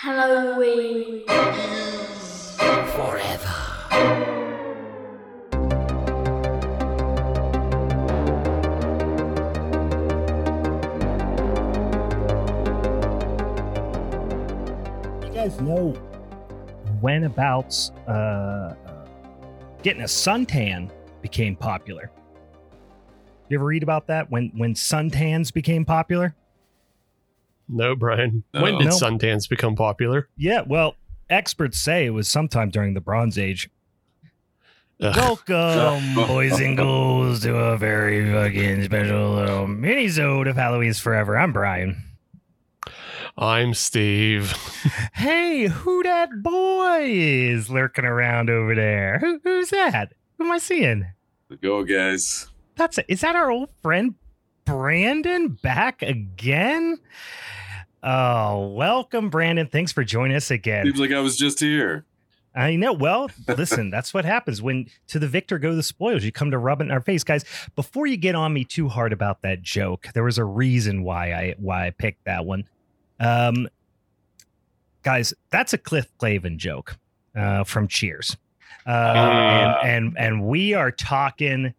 Halloween. Forever? You guys know when about uh, uh, getting a suntan became popular? You ever read about that when when suntans became popular? No, Brian. No. When oh. did No. suntans become popular? Yeah, well, experts say it was sometime during the Bronze Age. Ugh. Welcome, boys and girls, to a very fucking special little mini-sode of Halloween's Forever. I'm Brian. I'm Steve. Hey, who that boy is lurking around over there? Who, who's that? Who am I seeing? The Go, guys. That's is that our old friend Brandon back again? Oh, welcome, Brandon. Thanks for joining us again. Seems like I was just here. I know. Well, listen, that's what happens when to the victor go the spoils. You come to rub it in our face, guys. Before you get on me too hard about that joke, there was a reason why I why I picked that one. Um, guys, that's a Cliff Clavin joke uh, from Cheers, uh, and and and we are talking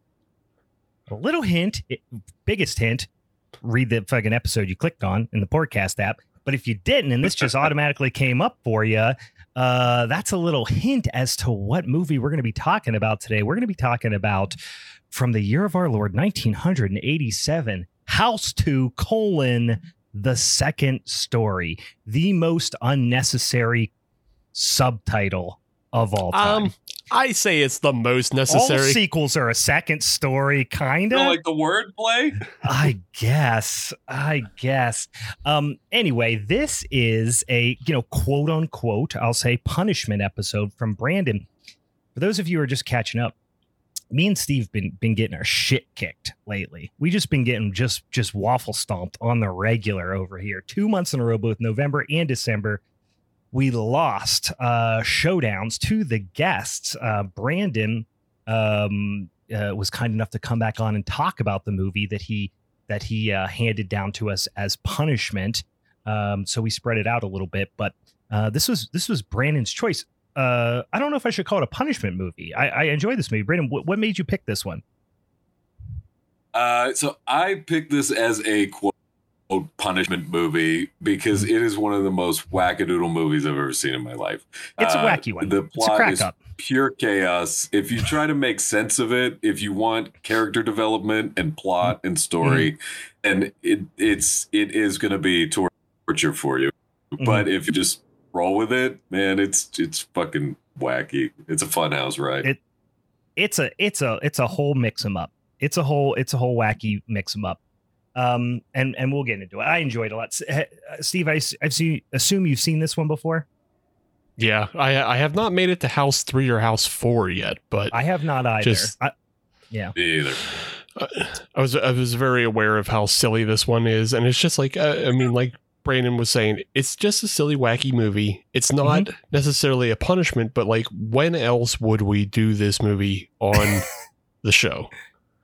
a little hint, biggest hint. Read the fucking episode you clicked on in the podcast app. But if you didn't, and this just automatically came up for you, uh, that's a little hint as to what movie we're going to be talking about today. We're going to be talking about from the year of our Lord, 1987, House 2, colon, the second story, the most unnecessary subtitle of all time. Um, I say it's the most necessary. all necessary. sequels are a second story, kind of. don't like the wordplay? I guess. I guess. Um anyway, this is a, you know, quote unquote, I'll say punishment episode from Brandon. For those of you who are just catching up, me and Steve been been getting our shit kicked lately. We just been getting just just waffle stomped on the regular over here. 2 months in a row both November and December. We lost uh showdowns to the guests. Uh Brandon um uh, was kind enough to come back on and talk about the movie that he that he uh, handed down to us as punishment. Um, so we spread it out a little bit, but uh, this was this was Brandon's choice. Uh, I don't know if I should call it a punishment movie. I, I enjoy this movie. Brandon, what, what made you pick this one? Uh, so I picked this as a quote punishment movie because it is one of the most wackadoodle movies I've ever seen in my life. It's a Uh, wacky one. The a plot is up. pure chaos. If you try to make sense of it, if you want character development and plot and story, Mm-hmm. and it it's it is going to be torture for you. Mm-hmm. But if you just roll with it, man, it's it's fucking wacky. It's a fun house ride. It- It's a it's a it's a whole mix 'em up. It's a whole it's a whole wacky mix 'em up. Um, and and we'll get into it. I enjoyed it a lot. S- uh, Steve, I s- I've seen assume you've seen this one before. yeah, I I have not made it to House Three or House Four yet, but I have not either. Just- I, Me either. uh, I was I was very aware of how silly this one is, and it's just like uh, I mean, like Brandon was saying, it's just a silly, wacky movie. It's not Mm-hmm. necessarily a punishment, but like, when else would we do this movie on the show?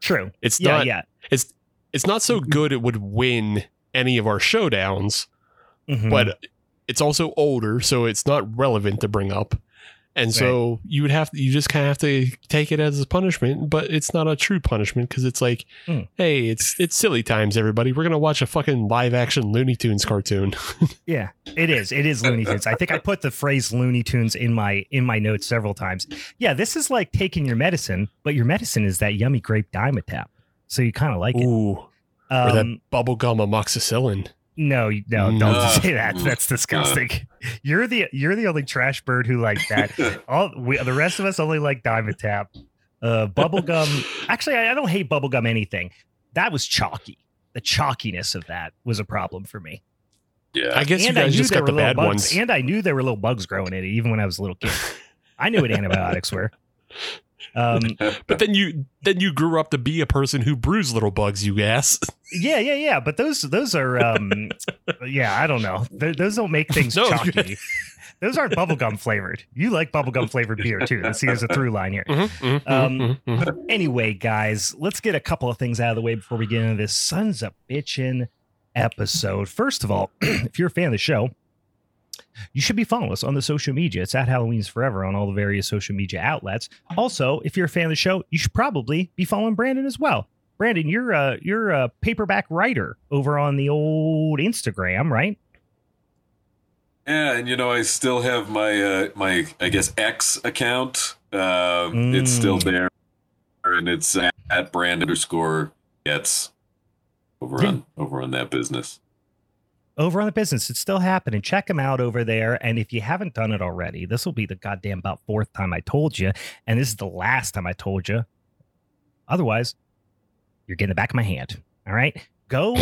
true. It's Yeah, not. yeah. It's it's not so good it would win any of our showdowns, Mhm. but it's also older, so it's not relevant to bring up. And so you would have you just kind of have to take it as a punishment, but it's not a true punishment because it's like, Hmm. hey, it's it's silly times, everybody. We're gonna watch a fucking live action Looney Tunes cartoon. Yeah, it is. It is Looney Tunes. I think I put the phrase Looney Tunes in my in my notes several times. Yeah, this is like taking your medicine, but your medicine is that yummy grape Dimetapp. So you kind of like it. Ooh, or that Um, bubblegum amoxicillin. no, you- no, don't No. say that. That's disgusting. You're the you're the only trash bird who like that. All we, the rest of us only like Dimetapp. Uh, bubblegum. Actually, I, I don't hate bubblegum anything. That was chalky. The chalkiness of that was a problem for me. Yeah. I guess and you I guys knew just there got were the little bad bugs, ones. and I knew there were little bugs growing in it even when I was a little kid. I knew what antibiotics were. Um, But then you then you grew up to be a person who brews little bugs, you ass. yeah, yeah, yeah. But those those are um, yeah. I don't know. Th- those don't make things No. chalky. Those aren't bubblegum flavored. You like bubblegum flavored beer too. Let's see, there's a through line here. Mhm, mhm, Um, mhm, mhm. Anyway, guys, let's get a couple of things out of the way before we get into this sons of bitchin' episode. First of all, if you're a fan of the show, you should be following us on the social media. It's at Halloween's Forever on all the various social media outlets. Also, if you're a fan of the show, you should probably be following Brandon as well. Brandon, you're a you're a paperback writer over on the old Instagram, right? Yeah, and you know, I still have my uh, my I guess X account. Uh, It's still Mm. there, and it's at, at brand underscore getz over Yeah. on over on that business. Over on the business. It's still happening. Check them out over there. And if you haven't done it already, this will be the goddamn about fourth time I told you. And this is the last time I told you. Otherwise, you're getting the back of my hand. All right. Go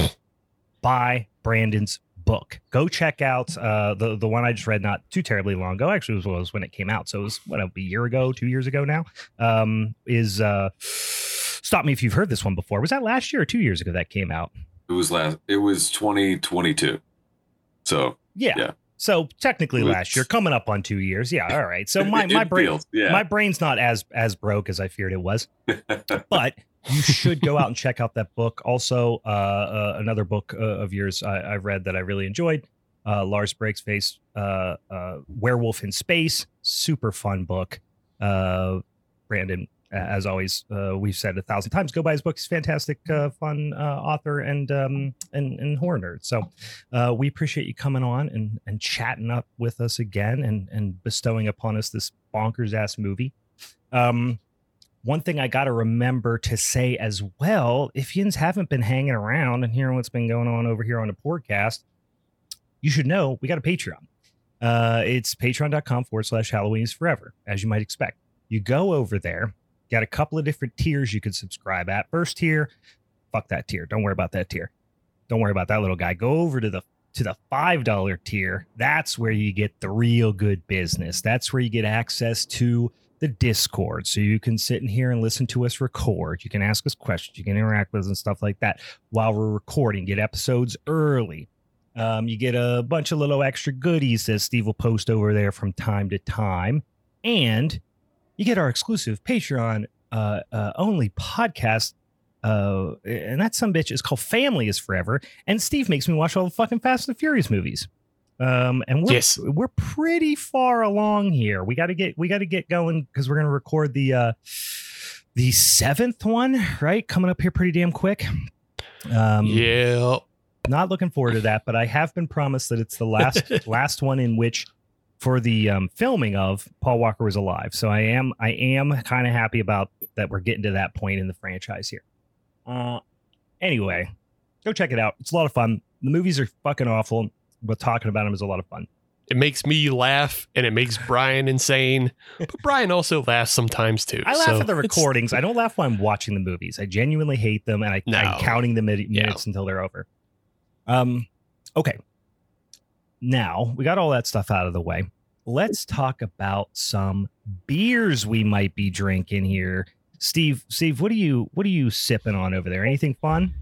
buy Brandon's book. Go check out uh, the the one I just read not too terribly long ago. Actually, it was, when it came out. So it was what a year ago, two years ago now. Um, is uh, stop me if you've heard this one before. Was that last year or two years ago that came out? It was last. It was twenty twenty two. So Yeah. Yeah. So technically last year, coming up on two years. Yeah. All right. So my, my brain feels- yeah. my brain's not as as broke as I feared it was. But you should go out and check out that book. Also, uh, uh another book uh, of yours I, I've read that I really enjoyed. Uh, Lars Breaks Face, uh, uh, Werewolf in Space, super fun book. Uh, Brandon, as always, uh, we've said a thousand times, go buy his book. He's fantastic, uh, fun uh, author and um, and and horror nerd. So uh, we appreciate you coming on and and chatting up with us again and and bestowing upon us this bonkers ass movie. Um, one thing I got to remember to say as well, if yins haven't been hanging around and hearing what's been going on over here on the podcast, you should know we got a Patreon. Uh, it's patreon.com forward slash Halloween is forever, as you might expect. You go over there, got a couple of different tiers you can subscribe at. First tier, fuck that tier. Don't worry about that tier. Don't worry about that little guy. Go over to the to the five dollar tier. That's where you get the real good business. That's where you get access to the Discord, so you can sit in here and listen to us record. You can ask us questions. You can interact with us and stuff like that while we're recording. Get episodes early. Um, you get a bunch of little extra goodies that Steve will post over there from time to time, and you get our exclusive Patreon uh, uh, only podcast. Uh, and that some bitch is called Family is Forever. And Steve makes me watch all the fucking Fast and Furious movies. Um, and we're Yes. we're pretty far along here. We got to get we got to get going because we're gonna record the uh the seventh one, right? Coming up here pretty damn quick. Um, yeah. not looking forward to that, but I have been promised that it's the last last one in which for the um, filming of Paul Walker was alive. So I am I am kind of happy about that we're getting to that point in the franchise here. Uh anyway, go check it out. It's a lot of fun. The movies are fucking awful, but talking about them is a lot of fun. It makes me laugh and it makes Brian insane. But Brian also laughs sometimes too. I laugh so at the recordings. I don't laugh while I'm watching the movies. I genuinely hate them, and I, No. I'm counting the mid- Yeah. minutes until they're over. Um, okay. Now we got all that stuff out of the way. Let's talk about some beers we might be drinking here. Steve, Steve, what are you what are you sipping on over there? Anything fun?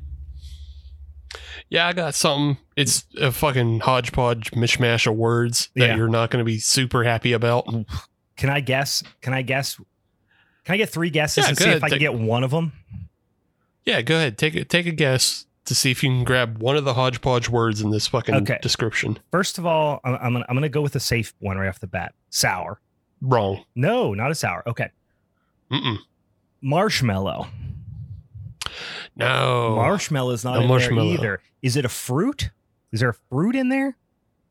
Yeah, I got something. It's a fucking hodgepodge mishmash of words that Yeah. you're not going to be super happy about. Can I guess? Can I guess? Can I get three guesses Yeah, and see if ahead. I can get one of them? Yeah, go ahead. Take a, take a guess to see if you can grab one of the hodgepodge words in this fucking Okay. description. First of all, I'm, I'm gonna I'm gonna go with a safe one right off the bat. Sour. Wrong. No, not a sour. Okay. Mm-mm. Marshmallow. No. Marshmallow is not No in marshmallow. there either. Is it a fruit? Is there a fruit in there?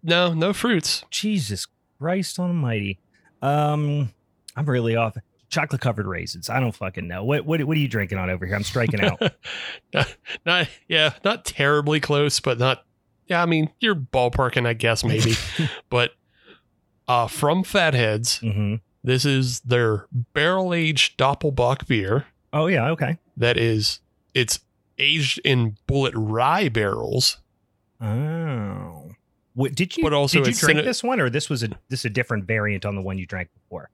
no, no fruits. Jesus Christ Almighty! Um, I'm really off. Chocolate covered raisins. I don't fucking know. What what what are you drinking on over here? I'm striking out. not, not yeah, not terribly close, but not yeah, I mean, you're ballparking, I guess maybe. but uh from Fat Head's, hmm this is their barrel-aged Doppelbock beer Oh yeah. Okay. that is it's aged in Bulleit rye barrels. Oh. What did you? But also did you drink in this one, or this was a this a different variant on the one you drank before?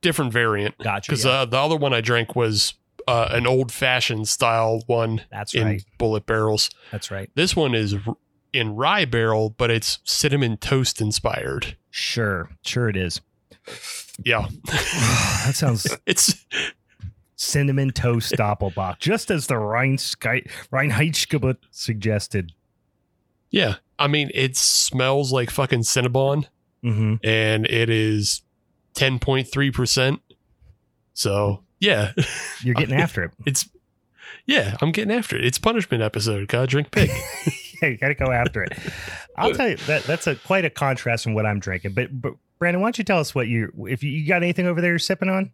Different variant. Gotcha. Because yeah. uh, the other one I drank was uh, an old fashioned style one That's in right. Bulleit barrels. That's right. This one is in rye barrel, but it's cinnamon toast inspired. Sure. Sure. It is. Yeah, that sounds it's cinnamon toast doppelbock, just as the Rheinsky, Reinheitsgebot suggested. yeah. I mean, it smells like fucking Cinnabon, Mm-hmm. and it is 10.3%. So, yeah, You're getting after it. it's yeah, I'm getting after it. It's punishment episode. Gotta drink pig. yeah, you got to go after it. I'll tell you that that's a quite a contrast from what I'm drinking. But, but Brandon, why don't you tell us what you if you, you got anything over there you're sipping on?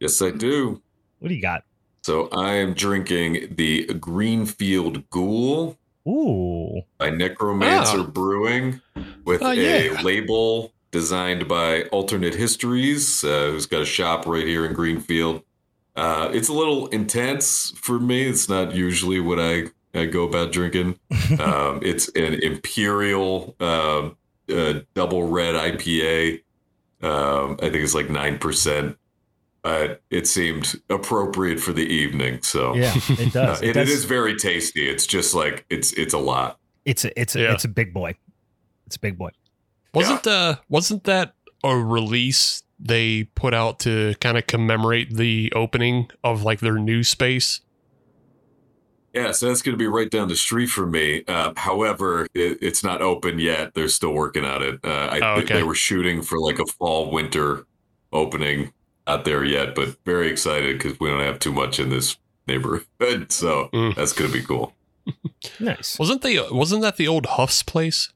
Yes, I do. What do you got? So I am drinking the Greenfield Ghoul Ooh, by Necromancer Ah. Brewing with Oh, a yeah. label designed by Alternate Histories, uh, who's got a shop right here in Greenfield. Uh, it's a little intense for me. It's not usually what I, I go about drinking. um, it's an Imperial um uh, double red IPA. Um, I think it's like 9%. Uh, it seemed appropriate for the evening. So yeah, it uh, does. it, does. it is very tasty. It's just like it's it's a lot. It's a it's a Yeah. it's a big boy. It's a big boy. Wasn't uh wasn't that a release they put out to kind of commemorate the opening of like their new space? Yeah, so that's going to be right down the street from me. Uh, however, it, it's not open yet. They're still working on it. Uh, I, Oh, okay. They were shooting for like a fall winter opening. Not there yet, but very excited because we don't have too much in this neighborhood. So Mm. that's going to be cool. Nice. Wasn't they wasn't that the old Hough's place?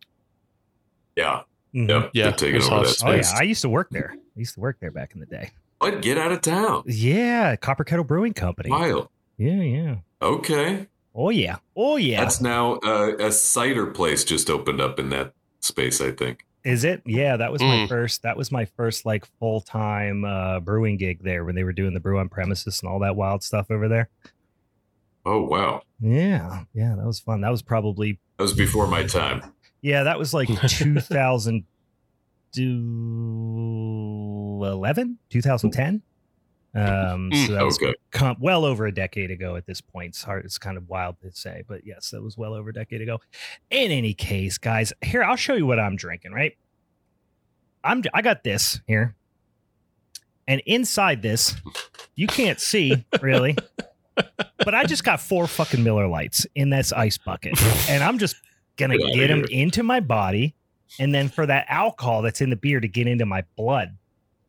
Yeah, Mhm. yep, Yeah, taking it's over that Hough's. Oh yeah, space. I used to work there. I used to work there back in the day. What? Get out of town. Yeah, Copper Kettle Brewing Company. Wild. Yeah, yeah. Okay. Oh yeah. Oh yeah. That's now uh, a cider place just opened up in that space, I think. Is it? Yeah, that was my Mm. first. That was my first like full time uh, brewing gig there when they were doing the brew on premises and all that wild stuff over there. Oh, wow. Yeah, yeah, that was fun. That was probably That was before my time. Yeah, that was like 2011, 2010. Um, so that was Okay. com- well over a decade ago at this point. It's hard. It's kind of wild to say, but yes, that was well over a decade ago. In any case, guys, here I'll show you what I'm drinking. Right, I'm I got this here, and inside this, you can't see really, but I just got four fucking Miller Lites in this ice bucket, and I'm just gonna Get get them into my body, and then for that alcohol that's in the beer to get into my blood,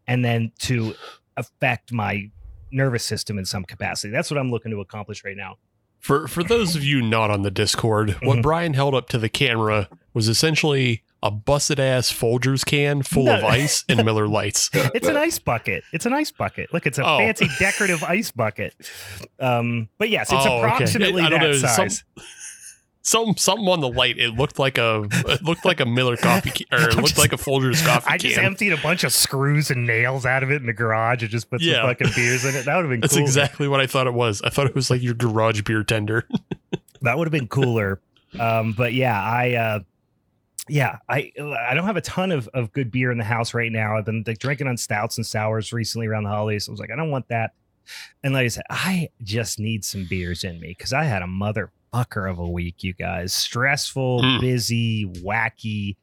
and then to affect my nervous system in some capacity. That's what I'm looking to accomplish right now. For for those of you not on the Discord, what Mhm. Brian held up to the camera was essentially a busted ass Folgers can full of ice and Miller Lites. It's an ice bucket. It's an ice bucket. Look, it's a Oh. fancy decorative ice bucket. Um, but yes, it's Oh, okay. approximately I don't that know, size. Some something on the light. It looked like a it looked like a Miller coffee can, or it looked just- like a Folgers coffee I just can. emptied a bunch of screws and nails out of it in the garage and just put Yeah. some fucking beers in it. That would have been That's cool. exactly what I thought it was. I thought it was like your garage beer tender. that would have been cooler. um, but yeah, I uh, yeah, I I don't have a ton of, of good beer in the house right now. I've been like, drinking on stouts and sours recently around the holidays. So I was like, I don't want that. And like I said, I just need some beers in me because I had a motherfucker of a week, you guys. Stressful, Mm. busy, wacky,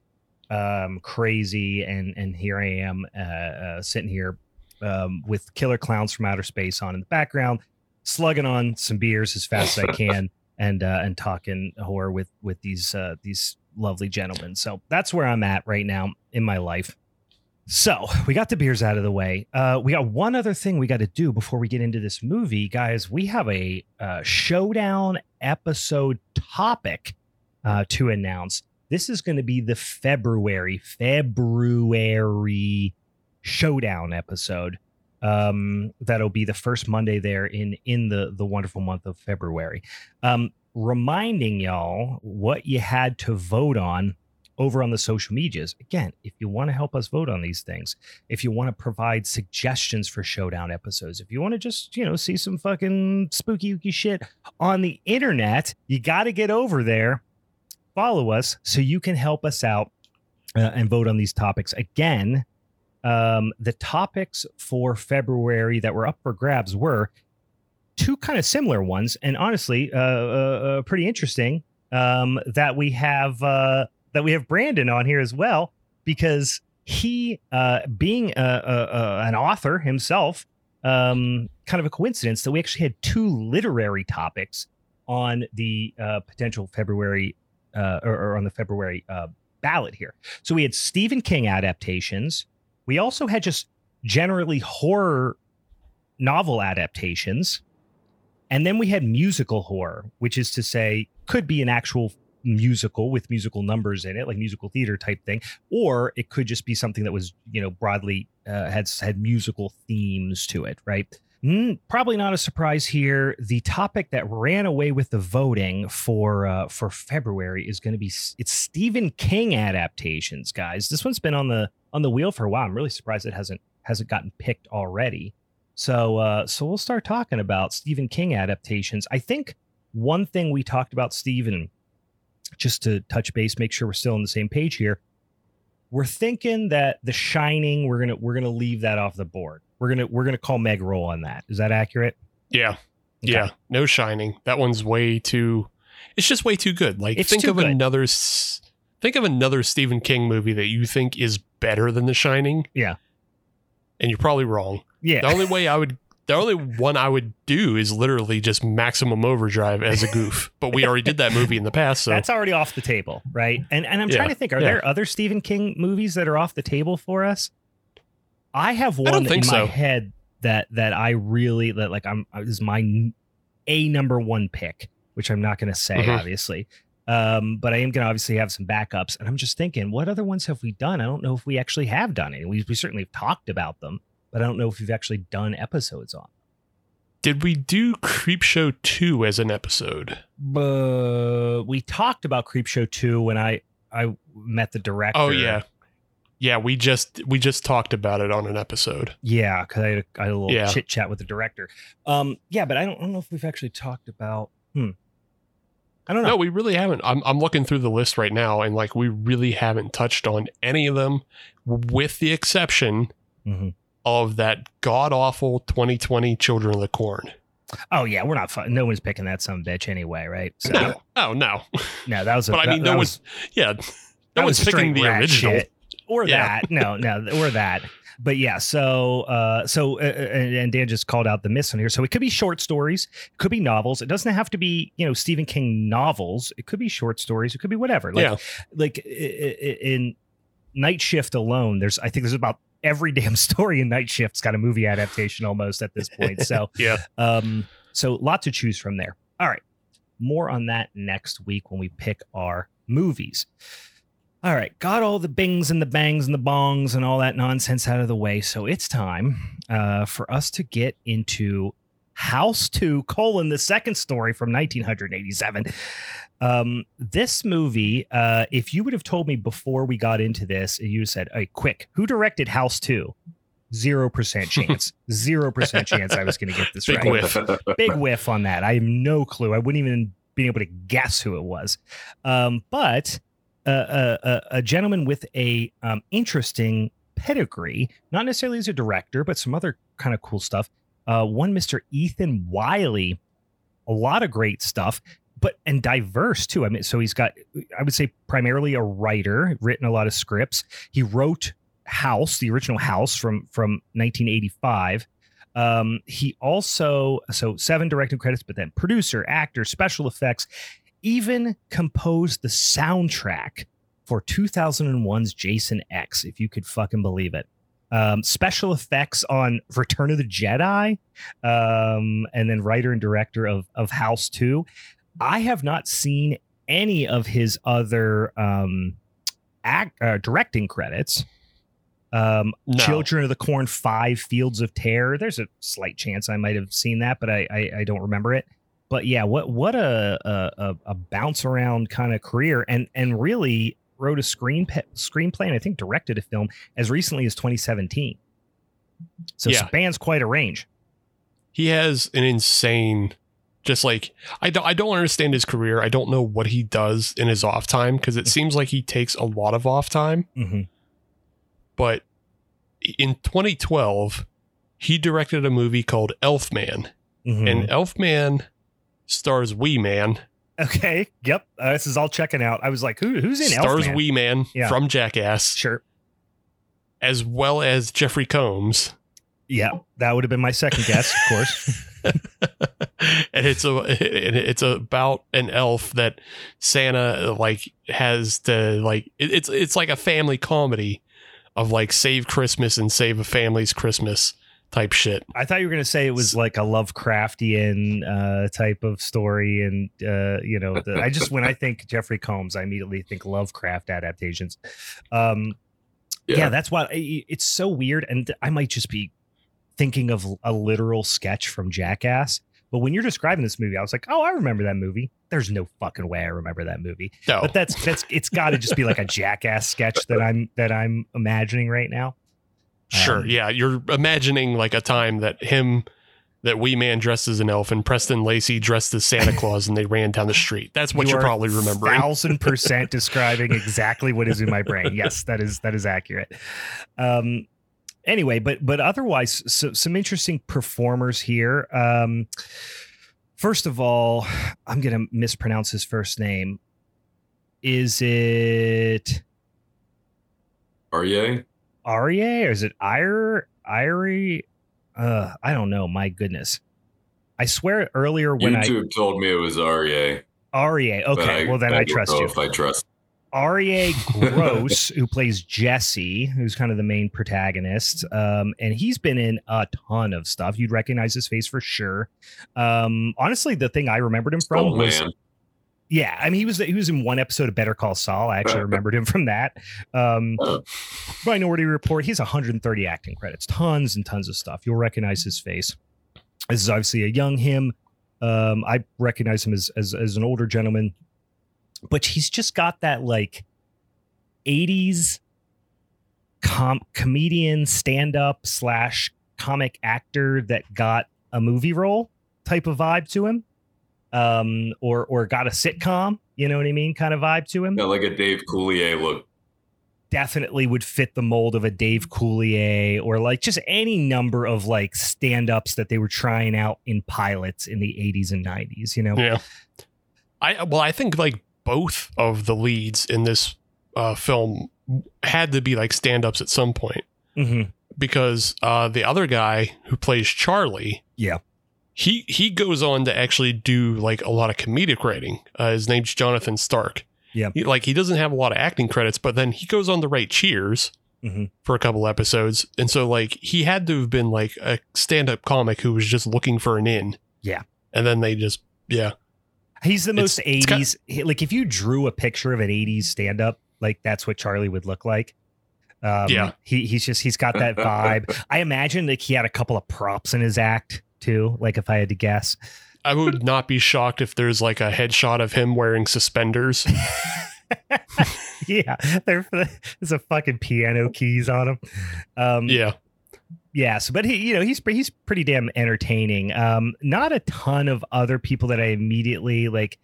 um, crazy, and and here I am uh, uh, sitting here um, with Killer Clowns from Outer Space on in the background, slugging on some beers as fast as I can, and uh, and talking horror with with these uh, these lovely gentlemen. So that's where I'm at right now in my life. So we got the beers out of the way. Uh, we got one other thing we got to do before we get into this movie, guys. We have a uh, showdown episode topic uh, to announce. This is going to be the February February showdown episode. Um, that'll be the first Monday there in in the the wonderful month of February. Um, reminding y'all what you had to vote on over on the social medias. Again, if you want to help us vote on these things, if you want to provide suggestions for showdown episodes, if you want to just, you know, see some fucking spooky ooky shit on the internet, you got to get over there, follow us so you can help us out uh, and vote on these topics. Again, um, the topics for February that were up for grabs were two kind of similar ones, and honestly, uh, uh, uh, pretty interesting. Um, that we have uh, that we have Brandon on here as well because he, uh, being a, a, a, an author himself, um, kind of a coincidence that we actually had two literary topics on the uh, potential February uh, or, or on the February uh, ballot here. So we had Stephen King adaptations. We also had just generally horror novel adaptations. And then we had musical horror, which is to say, could be an actual musical with musical numbers in it, like musical theater type thing, or it could just be something that was, you know, broadly uh, had had musical themes to it, right? Mm, probably not a surprise here. The topic that ran away with the voting for uh, for February is going to be it's Stephen King adaptations, guys. This one's been on the on the wheel for a while. I'm really surprised it hasn't hasn't gotten picked already. So uh, so we'll start talking about Stephen King adaptations. I think one thing we talked about Stephen, just to touch base, make sure we're still on the same page here. We're thinking that The Shining, we're gonna we're gonna leave that off the board we're gonna we're gonna call Meg roll on that. Is that accurate? Yeah. Okay. Yeah. No shining. That one's way too it's just way too good. Like It's think of good. another think of another Stephen King movie that you think is better than The Shining. Yeah. And you're probably wrong. Yeah. The only way I would the only one I would do is literally just maximum overdrive as a goof. But we already did that movie in the past, so That's already off the table, right? And and I'm Yeah, trying to think, are yeah. there other Stephen King movies that are off the table for us? I have one think in my head that that I really that like I'm uh, is my a number one pick, which I'm not going to say Mhm. obviously. Um, but I am going to obviously have some backups, and I'm just thinking, what other ones have we done? I don't know if we actually have done any. We we certainly have talked about them, but I don't know if we've actually done episodes on. did we do Creepshow 2 as an episode? But we talked about Creepshow 2 when I I met the director. Oh yeah. Yeah, we just we just talked about it on an episode. Yeah, because I, had a- I had a little Yeah. chit chat with the director. Um, yeah, but I don't, I don't know if we've actually talked about. Hmm. I don't know. No, we really haven't. I'm I'm looking through the list right now, and like we really haven't touched on any of them, with the exception Mhm. Of that god awful 2020 Children of the Corn. Oh yeah, we're not. Fu- no one's picking that some bitch anyway, right? So No, oh no, no, that was. A, But I that- mean, that no was, yeah, that no was one's picking the original. or Yeah. that. No, no, or that. But yeah, so uh, so uh, uh, and Dan just called out the miss on here. So it could be short stories, it could be novels. It doesn't have to be you know Stephen King novels. It could be short stories. It could be whatever. Like yeah, like in Night Shift alone, there's I think there's about every damn story in Night Shift's got a movie adaptation almost at this point. So yeah. um, so lot to choose from there. All right, more on that next week when we pick our movies. All right, got all the bings and the bangs and the bongs and all that nonsense out of the way. So it's time uh, for us to get into House 2, colon, the second story from 1987. Um, this movie, uh, if you would have told me before we got into this, and you said, hey, quick, who directed House 2? Zero percent chance. Zero percent chance I was going to get this Big right whiff. big whiff on that. I have no clue. I wouldn't even be able to guess who it was. Um, but uh, uh, uh, a gentleman with a um, interesting pedigree, not necessarily as a director, but some other kind of cool stuff. Uh, one Mr. Ethan Wiley, a lot of great stuff, but and diverse too. I mean, so he's got, I would say, primarily a writer, written a lot of scripts. He wrote House, the original House from from 1985. Um, he also so seven directing credits, but then producer, actor, special effects, even composed the soundtrack for 2001's Jason X, if you could fucking believe it. Um, special effects on Return of the Jedi, um, and then writer and director of of House 2. I have not seen any of his other um, act, uh, directing credits. Um, No. Children of the Corn Five, Fields of Terror. There's a slight chance I might have seen that, but I I, I don't remember it. But yeah, what what a a, a, a bounce around kind of career, and and really wrote a screen screenplay and I think directed a film as recently as 2017. So Yeah. spans quite a range. he has an insane just like I don't I don't understand his career. I don't know what he does in his off time because it seems like he takes a lot of off time. hmm But in 2012, he directed a movie called Elfman, hmm and Elfman stars Wee Man, okay, yep, uh, this is all checking out. I was like, who who's in stars Elfman? Wee Man Yeah. from Jackass, Sure. as well as Jeffrey Combs. Yeah, that would have been my second guess, of course. and it's a and it's about an elf that Santa like has to like it, it's it's like a family comedy of like save Christmas and save a family's Christmas type shit. I thought you were going to say it was like a Lovecraftian uh, type of story, and uh, you know, the, I just when I think Jeffrey Combs, I immediately think Lovecraft adaptations. Um, yeah. yeah, that's why it's so weird, and I might just be thinking of a literal sketch from Jackass. But when you're describing this movie, I was like, "Oh, I remember that movie." There's no fucking way I remember that movie. No. But that's that's it's got to just be like a Jackass sketch that I'm that I'm imagining right now. Sure. Um, yeah, you're imagining like a time that him that wee man dressed as an elf and Preston Lacy dressed as Santa Claus and they ran down the street. That's what you you're probably remembering. Thousand percent describing exactly what is in my brain. Yes, that is that is accurate. Um, anyway, but but otherwise, so, some interesting performers here. Um, first of all, I'm gonna mispronounce his first name. Is it Arye? Arye or is it Ire Irie? Uh, I don't know. My goodness. I swear earlier when YouTube told me it was Arye. I Arye. but Okay, well then I, don't trust you. If I trust, Arye Gross, who plays Jesse, who's kind of the main protagonist, um, and he's been in a ton of stuff. You'd recognize his face for sure. Um, honestly, the thing I remembered him from oh was man, yeah, I mean he was he was in one episode of Better Call Saul. I actually remembered him from that. Um, Oh. Minority Report. He's 130 acting credits, tons and tons of stuff. You'll recognize his face. This is obviously a young him. Um, I recognize him as, as as an older gentleman, but he's just got that like 80s com- comedian stand up slash comic actor that got a movie role type of vibe to him um or or got a sitcom you know what i mean kind of vibe to him yeah, like a Dave Coulier look. definitely would fit the mold of a Dave Coulier or like just any number of like stand-ups that they were trying out in pilots in the 80s and 90s, you know. Yeah. I well, I think like both of the leads in this uh, film had to be like stand-ups at some point Mhm. because uh, the other guy who plays Charlie, Yeah. He he goes on to actually do like a lot of comedic writing. Uh, his name's Jonathan Stark. Yeah. He- like he doesn't have a lot of acting credits, but then he goes on to write Cheers Mhm. for a couple episodes, and so like he had to have been like a stand-up comic who was just looking for an in. Yeah. and then they just yeah. He's the most It's- it's got- 80s like if you drew a picture of an 80s stand-up, like that's what Charlie would look like. Um, Yeah. he he's just he's got that vibe. I imagine like he had a couple of props in his act too, like if I had to guess. I would not be shocked if there's like a headshot of him wearing suspenders. yeah, there- there's a fucking piano keys on him. Um, Yeah. yeah. So, but he, you know, he's he's pretty damn entertaining. Um, not a ton of other people that I immediately like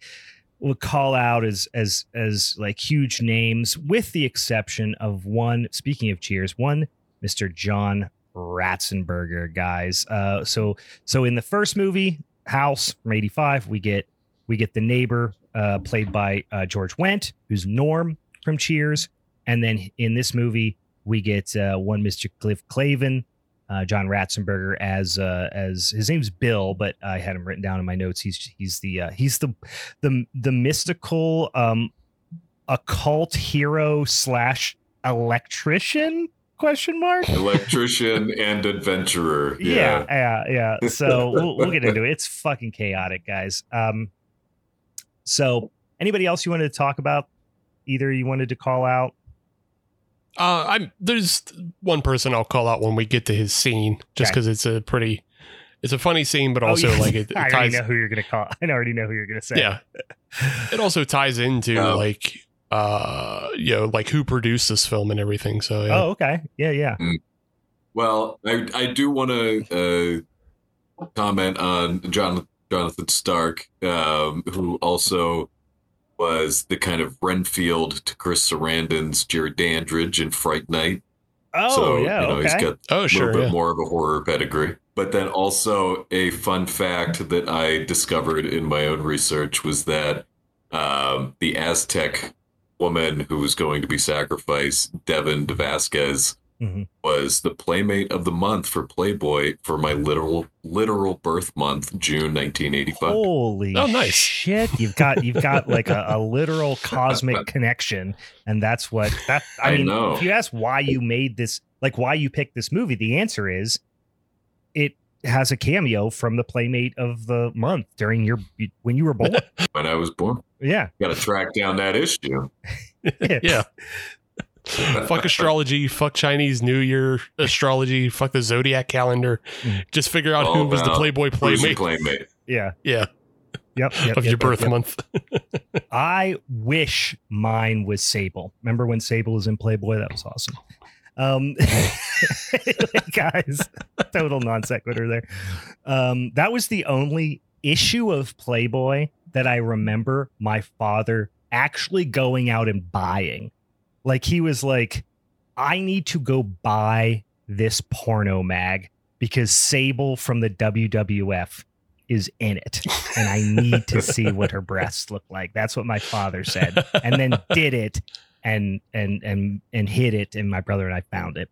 would call out as as as like huge names, with the exception of one. Speaking of Cheers, one Mister John Ratzenberger, guys. Uh, so so in the first movie, House from '85, we get we get the neighbor uh, played by uh, George Wendt, who's Norm from Cheers, and then in this movie we get uh, one Mr. Cliff Clavin, uh, John Ratzenberger as uh, as his name's Bill, but I had him written down in my notes. He's he's the uh, he's the the the mystical um, occult hero slash electrician question mark Electrician and adventurer. yeah, Yeah. yeah, yeah. So we'll, we'll get into it. It's fucking chaotic, guys. Um, so anybody else you wanted to talk about? Either you wanted to call out? Uh, I'm there's one person I'll call out when we get to his scene, just Okay. because it's a pretty, it's a funny scene, but also Oh, yeah. like it, it I already know who you're gonna call. I already know who you're gonna say. Yeah, it also ties into Oh. like uh you know like who produced this film and everything. So yeah. Oh, okay. Yeah, yeah. Well, I I do want to uh, comment on John, Jonathan Stark, um, who also was the kind of Renfield to Chris Sarandon's Jared Dandridge in Fright Night. Oh, so yeah. you know okay. he's got oh a sure, little bit yeah. more of a horror pedigree. But then also a fun fact that I discovered in my own research was that um, the Aztec woman who was going to be sacrificed, Devin Vasquez, Mhm. was the Playmate of the Month for Playboy for my literal literal birth month, June 1985. Holy Oh, nice. shit! You've got you've got like a, a literal cosmic connection, and that's what that. I, I mean, know. if you ask why you made this, like why you picked this movie, the answer is it has a cameo from the Playmate of the Month during your when you were born. When I was born, yeah, got to track down that issue. yeah. fuck astrology, fuck Chinese New Year astrology, fuck the zodiac calendar. Mm. Just figure out All who was the Playboy playmate. Playmate? yeah, Yeah, yep, yep of yep, your yep, birth yep. month. I wish mine was Sable. Remember when Sable was in Playboy? That was awesome. Um, guys, total non sequitur there. Um, that was the only issue of Playboy that I remember my father actually going out and buying. Like he was like, I need to go buy this porno mag because Sable from the WWF is in it and I need to see what her breasts look like. That's what my father said. And then did it and and and and hid it and my brother and I found it.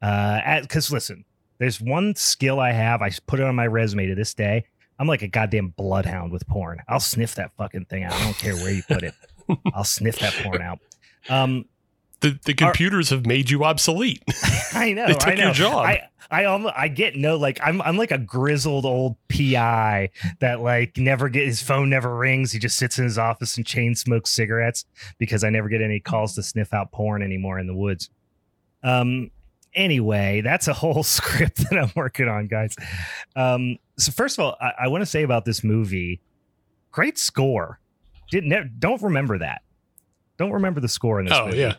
Uh cuz listen, there's one skill I have. I put it on my resume to this day. I'm like a goddamn bloodhound with porn. I'll sniff that fucking thing out. I don't care where you put it. I'll sniff that porn out. Um the the computers have made you obsolete. I know. They took I know. your job. I I I get no like I'm I'm like a grizzled old PI that like never get his phone never rings. He just sits in his office and chain smokes cigarettes because I never get any calls to sniff out porn anymore in the woods. Um. Anyway, that's a whole script that I'm working on, guys. Um. So first of all, I, I want to say about this movie, great score. Didn't don't remember that. Don't remember the score in this oh movie. yeah,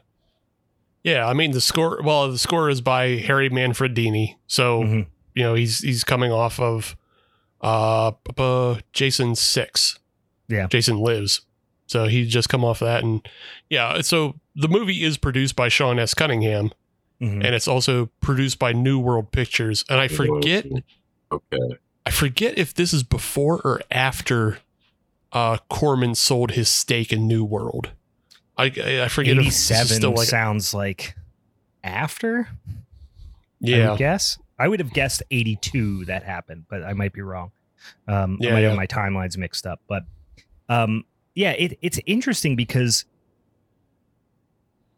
yeah. I mean the score. Well, the score is by Harry Manfredini. So Mhm. you know he's he's coming off of uh, uh Jason Six. Yeah. Jason Lives. So he's just come off that, and yeah. So the movie is produced by Sean S. Cunningham, Mhm. and it's also produced by New World Pictures. And I forget, Okay. I forget if this is before or after uh Corman sold his stake in New World. I I I forget if 87 like sounds like after. I yeah. would guess. I would have guessed 82 that happened, but I might be wrong. Um, I Yeah, might yeah. have my timelines mixed up, but um, yeah, it, it's interesting because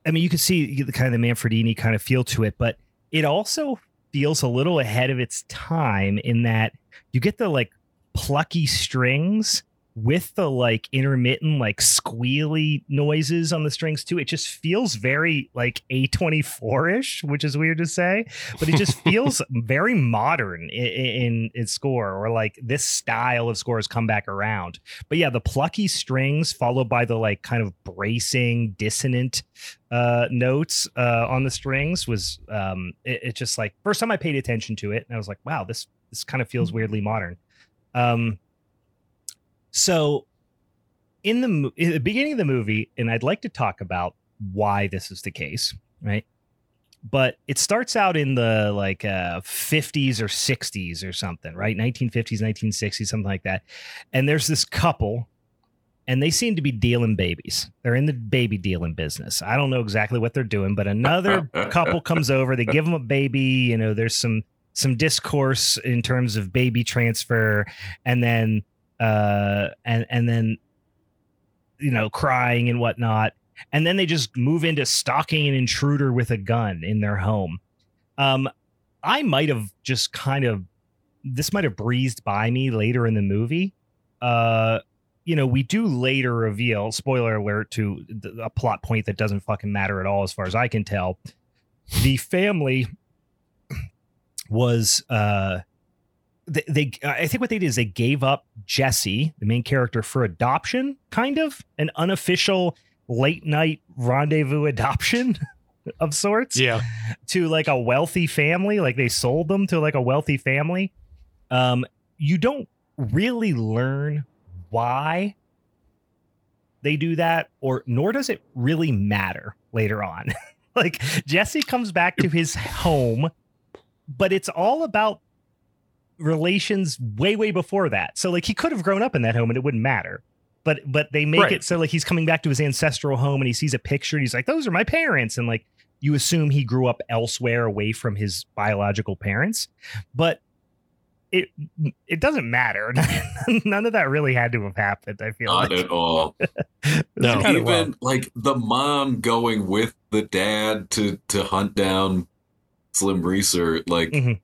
I mean, you can see the kind of the Manfredini kind of feel to it, but it also feels a little ahead of its time in that you get the like plucky strings with the like intermittent like squealy noises on the strings too it just feels very like a24ish which is weird to say but it just feels very modern in, in its score or like this style of score has come back around. But yeah the plucky strings followed by the like kind of bracing dissonant uh notes uh on the strings was um it, it just like first time i paid attention to it and i was like wow this this kind of feels weirdly modern. Um so in the in the beginning of the movie and i'd like to talk about why this is the case right? But it starts out in the like uh 50s or 60s or something right? 1950s 1960s something like that. And there's this couple and they seem to be dealing babies. They're in the baby dealing business. I don't know exactly what they're doing but another couple comes over. They give them a baby you know there's some some discourse in terms of baby transfer. And then uh and and then you know crying and whatnot. And then they just move into stalking an intruder with a gun in their home. Um i might have just kind of this might have breezed by me later in the movie. Uh you know we do later reveal spoiler alert to a plot point that doesn't fucking matter at all as far as i can tell. The family was uh they, they I think what they did is they gave up Jesse, the main character, for adoption, kind of an unofficial late night rendezvous adoption of sorts Yeah. to like a wealthy family. Like they sold them to like a wealthy family. Um, you don't really learn why they do that, or nor does it really matter later on. like Jesse comes back to his home, but it's all about relations way way before that so like he could have grown up in that home and it wouldn't matter but but they make Right. it so like he's coming back to his ancestral home and he sees a picture and he's like those are my parents and like you assume he grew up elsewhere away from his biological parents, but it it doesn't matter. None of that really had to have happened. I feel Not like at all. No. kinda Even wild. like the mom going with the dad to to hunt down Slim Reeser. Like, Mhm.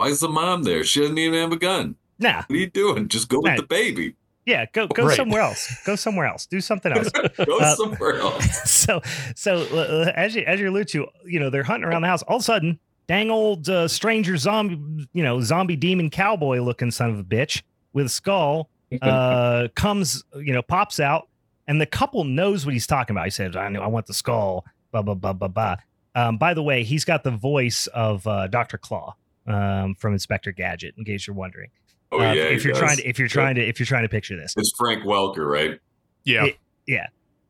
Why is the mom there? She doesn't even have a gun. nah, What are you doing? Just go with the baby. yeah, go go Right. somewhere else. Go somewhere else. Do something else. go Uh, somewhere else. so so uh, as you as you allude to, you know, they're hunting around the house. All of a sudden, dang old uh, stranger zombie, you know, zombie demon cowboy looking son of a bitch with a skull uh comes, you know, pops out, and the couple knows what he's talking about. He says, "I know, I want the skull." Blah blah blah blah blah. Um, by the way, he's got the voice of uh, Doctor Claw um, from Inspector Gadget. In case you're wondering, oh Uh, yeah. if you're does. trying to if you're trying to if you're trying to picture this, it's Frank Welker, right? Yeah. It-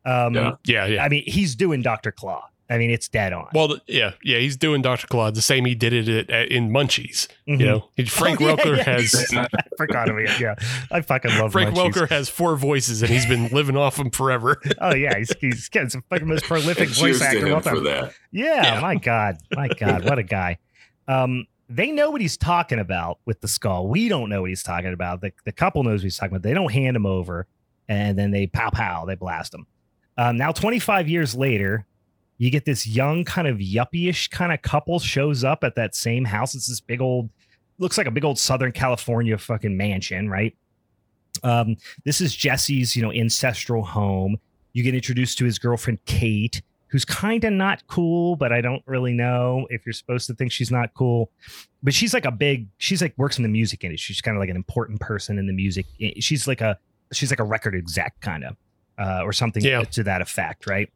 um, Yeah. Yeah. Yeah. I mean, he's doing Doctor Claw. I mean, it's dead on. Well, th- yeah, yeah, he's doing Dr. Claw the same he did it at, at, in Munchies. Mhm. You know, Frank Oh, yeah, Welker yeah. has I forgot of it. Yeah, I fucking love Frank Munchies. Welker has four voices and he's been living off them forever. Oh yeah, he's he's, he's the fucking most prolific voice actor to of all for time. that. Yeah, Yeah. my god, my god, what a guy. Um, they know what he's talking about with the skull. We don't know what he's talking about. The the couple knows what he's talking about. They don't hand him over, and then they pow pow, they blast him. Um, now 25 years later, you get this young kind of yuppie-ish kind of couple shows up at that same house. It's this big old, looks like a big old Southern California fucking mansion, right? Um, this is Jesse's, you know, ancestral home. You get introduced to his girlfriend Kate, who's kind of not cool, but I don't really know if you're supposed to think she's not cool. But she's like a big, she's like works in the music industry. She's kind of like an important person in the music. She's like a, she's like a record exec kind of, uh, or something Yeah. to that effect, right?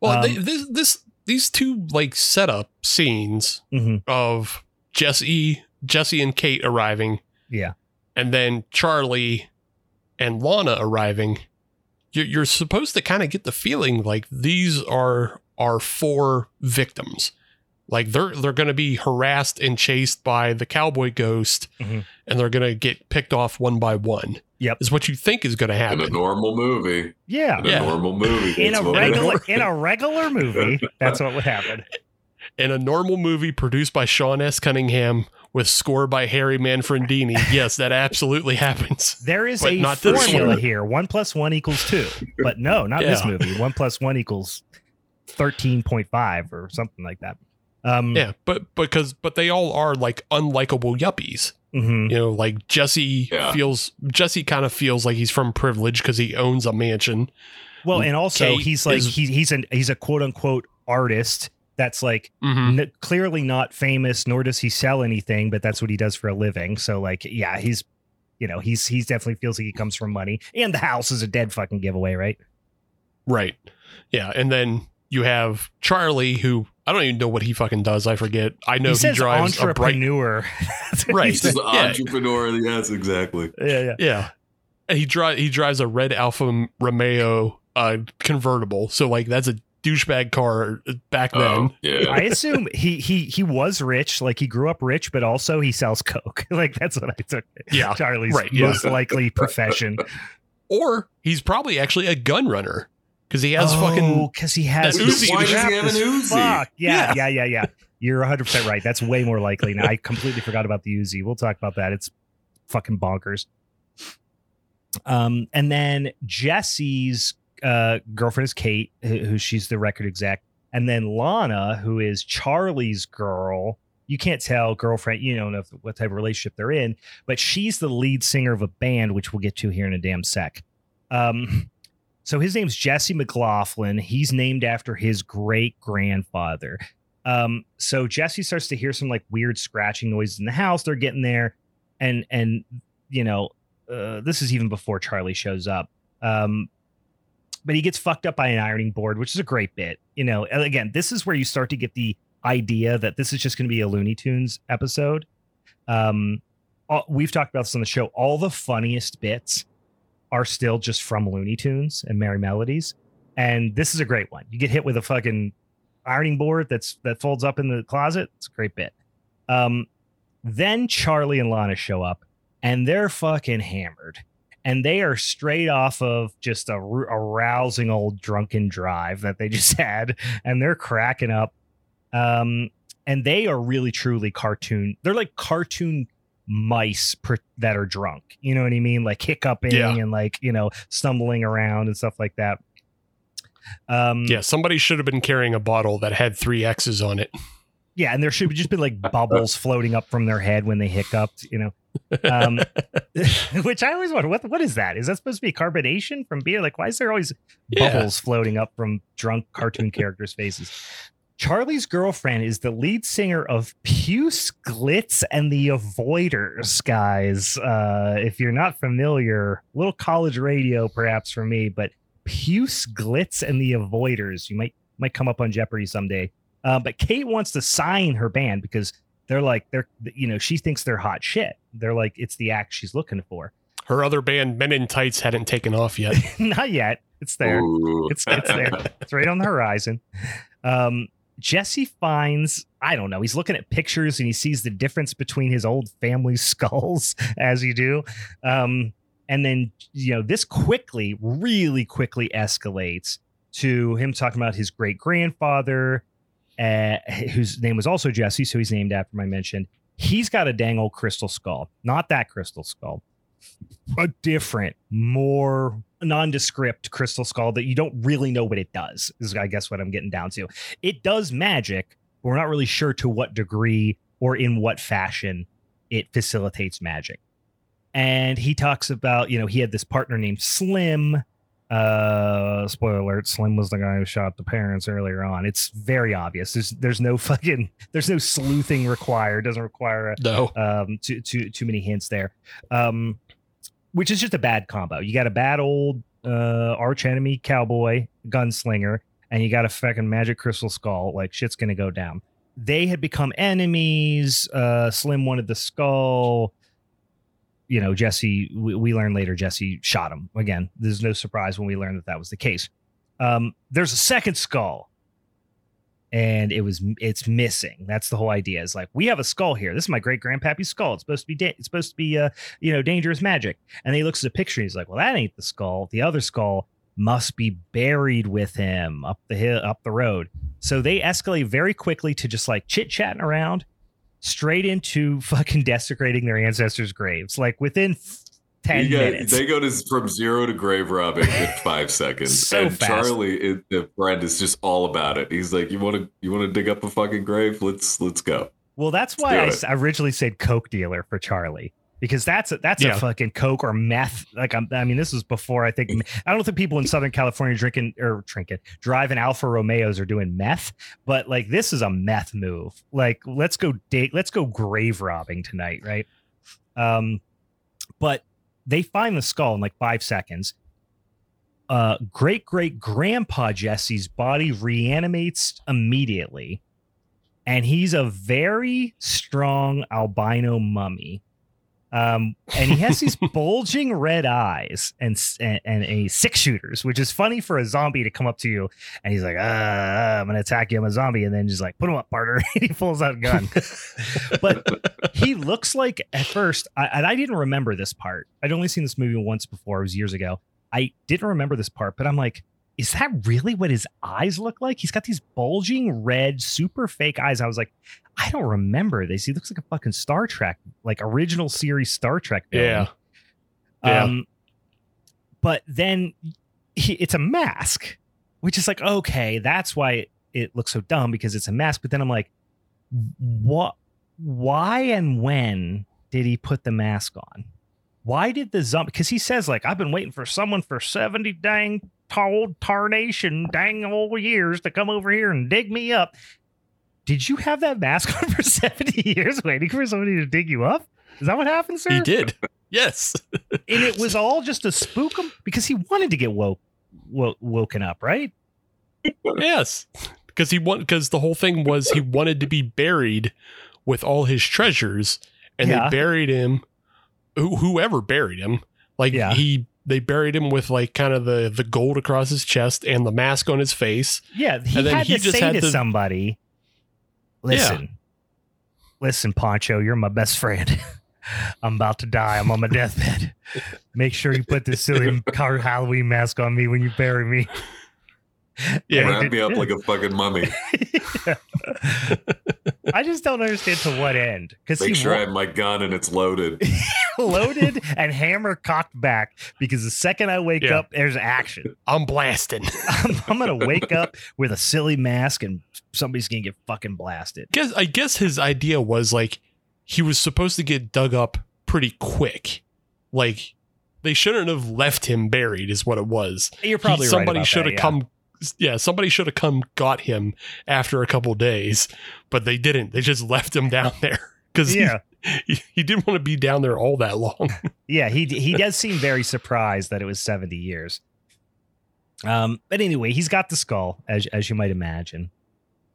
Well, Um, they, this, this, these two like setup scenes hmm of Jesse, Jesse and Kate arriving, Yeah. and then Charlie and Lana arriving. You're, you're supposed to kind of get the feeling like these are our four victims. Like they're they're going to be harassed and chased by the cowboy ghost, Mhm. and they're going to get picked off one by one. Yep. is what you think is going to happen In a normal movie. Yeah. In a Yeah. normal movie. In a regular in a regular movie, that's what would happen. In a normal movie produced by Sean S. Cunningham with score by Harry Manfredini, yes, that absolutely happens. There is a not formula one. here. One plus one equals two. But no, not this movie. One plus one equals thirteen point five or something like that. Um Yeah, but because but they all are like unlikable yuppies. mhm. You know, like Jesse Yeah. feels Jesse kind of feels like he's from privilege because he owns a mansion. Well, and also Kate he's like is- he, he's an he's a quote unquote artist that's like Mm-hmm. n- clearly not famous, nor does he sell anything, but that's what he does for a living. So like, yeah, he's you know he's he's definitely feels like he comes from money, and the house is a dead fucking giveaway, right? Right. Yeah, and then you have Charlie, who I don't even know what he fucking does. I forget. I know he he, says drives a bright. entrepreneur. That's he Right. He's says. an Yeah. entrepreneur. Yes, exactly. Yeah, yeah. Yeah, and he drive he drives a red Alfa Romeo uh, convertible. So like that's a douchebag car back then. Oh, yeah. I assume he he he was rich, like he grew up rich, but also he sells coke. like that's what I took. Yeah, Charlie's right, yeah. most likely profession. Or he's probably actually a gun runner because he has fucking because he has Uzi. Why does he have an Uzi? Fuck yeah, Yeah. yeah, yeah, yeah. You're 100 percent right. That's way more likely. Now I completely forgot about the Uzi. We'll talk about that. It's fucking bonkers. Um, and then Jesse's uh, girlfriend is Kate, who, she's the record exec, and then Lana, who is Charlie's girl. You can't tell girlfriend. You don't know what type of relationship they're in, but she's the lead singer of a band, which we'll get to here in a damn sec. Um, so his name's Jesse McLaughlin. He's named after his great grandfather. Um, so Jesse starts to hear some like weird scratching noises in the house. They're getting there, and and you know, uh, this is even before Charlie shows up. Um, but he gets fucked up by an ironing board, which is a great bit. You know, again, this is where you start to get the idea that this is just going to be a Looney Tunes episode. Um, we've talked about this on the show. All the funniest bits are still just from Looney Tunes and Merry Melodies, and this is a great one. You get hit with a fucking ironing board that's that folds up in the closet. It's a great bit. Um, then Charlie and Lana show up, and they're fucking hammered. And they are straight off of just a, a rousing old drunken drive that they just had, and they're cracking up. Um, and they are really truly cartoon. They're like cartoon mice per, that are drunk. You know what I mean? Like hiccuping Yeah. and like you know stumbling around and stuff like that. Um, Yeah, somebody should have been carrying a bottle that had three X's on it. Yeah, and there should just be like bubbles floating up from their head when they hiccuped, you know. Um, which I always wonder, what what is that? Is that supposed to be carbonation from beer? Like, why is there always Yeah. bubbles floating up from drunk cartoon characters' faces? Charlie's girlfriend is the lead singer of Puce Glitz and the Avoiders, guys. Uh, if you're not familiar, little college radio perhaps for me, but Puce Glitz and the Avoiders. You might might come up on Jeopardy someday. Uh, but Kate wants to sign her band because they're like they're you know she thinks they're hot shit. They're like it's the act she's looking for. Her other band, Men in Tights, hadn't taken off yet. Not yet. It's there. Ooh. It's it's there. It's right on the horizon. Um, Jesse finds I don't know. He's looking at pictures and he sees the difference between his old family skulls, as you do. Um, and then you know this quickly, really quickly escalates to him talking about his great grandfather, uh, whose name was also Jesse, so he's named after him. I mentioned. He's got a dang old crystal skull, not that crystal skull, a different, more nondescript crystal skull that you don't really know what it does. Is I guess what I'm getting down to. It does magic, but we're not really sure to what degree or in what fashion it facilitates magic. And he talks about, you know, he had this partner named Slim. Uh spoiler alert, Slim was the guy who shot the parents earlier on. It's very obvious. There's there's no fucking there's no sleuthing required. Doesn't require a, No. um too too too many hints there um which is just a bad combo you got a bad old uh arch enemy cowboy gunslinger and you got a fucking magic crystal skull like shit's gonna go down they had become enemies uh slim wanted the skull you know jesse we, we learn later jesse shot him again there's no surprise when we learn that that was the case um there's a second skull and it was it's missing. That's the whole idea. Is like we have a skull here. This is my great grandpappy's skull. It's supposed to be da- it's supposed to be uh you know dangerous magic. And he looks at the picture. And he's like, well, that ain't the skull. The other skull must be buried with him up the hill up the road. So they escalate very quickly to just like chit chatting around, straight into fucking desecrating their ancestors' graves. Like within f- ten got- minutes. They go to from zero to grave robbing in five seconds. So and fast. Charlie, is, the friend, is just all about it. He's like, "You want to, you want to dig up a fucking grave? Let's, let's go." Well, that's Let's why I, it. originally said coke dealer for Charlie because that's a, that's Yeah. a fucking coke or meth. Like I'm, I mean, this was before I think I don't think people in Southern California drinking or drinking driving Alfa Romeos are doing meth, but like this is a meth move. Like let's go date, let's go grave robbing tonight, right? Um, but they find the skull in like five seconds. Uh, great great grandpa Jesse's body reanimates immediately and he's a very strong albino mummy. Um, and he has these bulging red eyes and, and and a six shooters, which is funny for a zombie to come up to you and he's like, ah, I'm gonna attack you, I'm a zombie, and then just like put him up, partner. he pulls out a gun. but he looks like at first, I, and I didn't remember this part. I'd only seen this movie once before. It was years ago. I didn't remember this part, but I'm like, is that really what his eyes look like? He's got these bulging red, super fake eyes. I was like, I don't remember this. He looks like a fucking Star Trek, like original series Star Trek. villain. Yeah. Yeah. Um, but then he, it's a mask, which is like, okay, that's why it looks so dumb because it's a mask. But then I'm like, what? Why and when did he put the mask on? Why did the zombie? Because he says like, I've been waiting for someone for seventy dang old tarnation dang old years to come over here and dig me up. Did you have that mask on for seventy years waiting for somebody to dig you up? Is that what happened, sir? He did. Yes. and it was all just to spook him because he wanted to get woke, wo- woken up, right? yes. Because he want because the whole thing was he wanted to be buried with all his treasures, and Yeah. they buried him. Who, whoever buried him, like Yeah. he, they buried him with like kind of the the gold across his chest and the mask on his face. Yeah, he And then had he to just say had to to- somebody, "Listen, listen, Poncho, you're my best friend. I'm about to die. I'm on my deathbed. Make sure you put this silly colored Halloween mask on me when you bury me. Yeah. He Wrap did- me up like a fucking mummy. I just don't understand to what end because he Make sure I have my gun and it's loaded. loaded and hammer cocked back because the second I wake Yeah. up, there's action. I'm blasting. I'm, I'm gonna wake up with a silly mask and somebody's gonna get fucking blasted. guess I guess his idea was like he was supposed to get dug up pretty quick. Like they shouldn't have left him buried, is what it was. You're probably right somebody about should have yeah. come. Yeah, somebody should have come got him after a couple days, but they didn't. They just left him down there because Yeah, he, he didn't want to be down there all that long. yeah. He he does seem very surprised that it was 70 years. Um, but anyway, he's got the skull, as as you might imagine.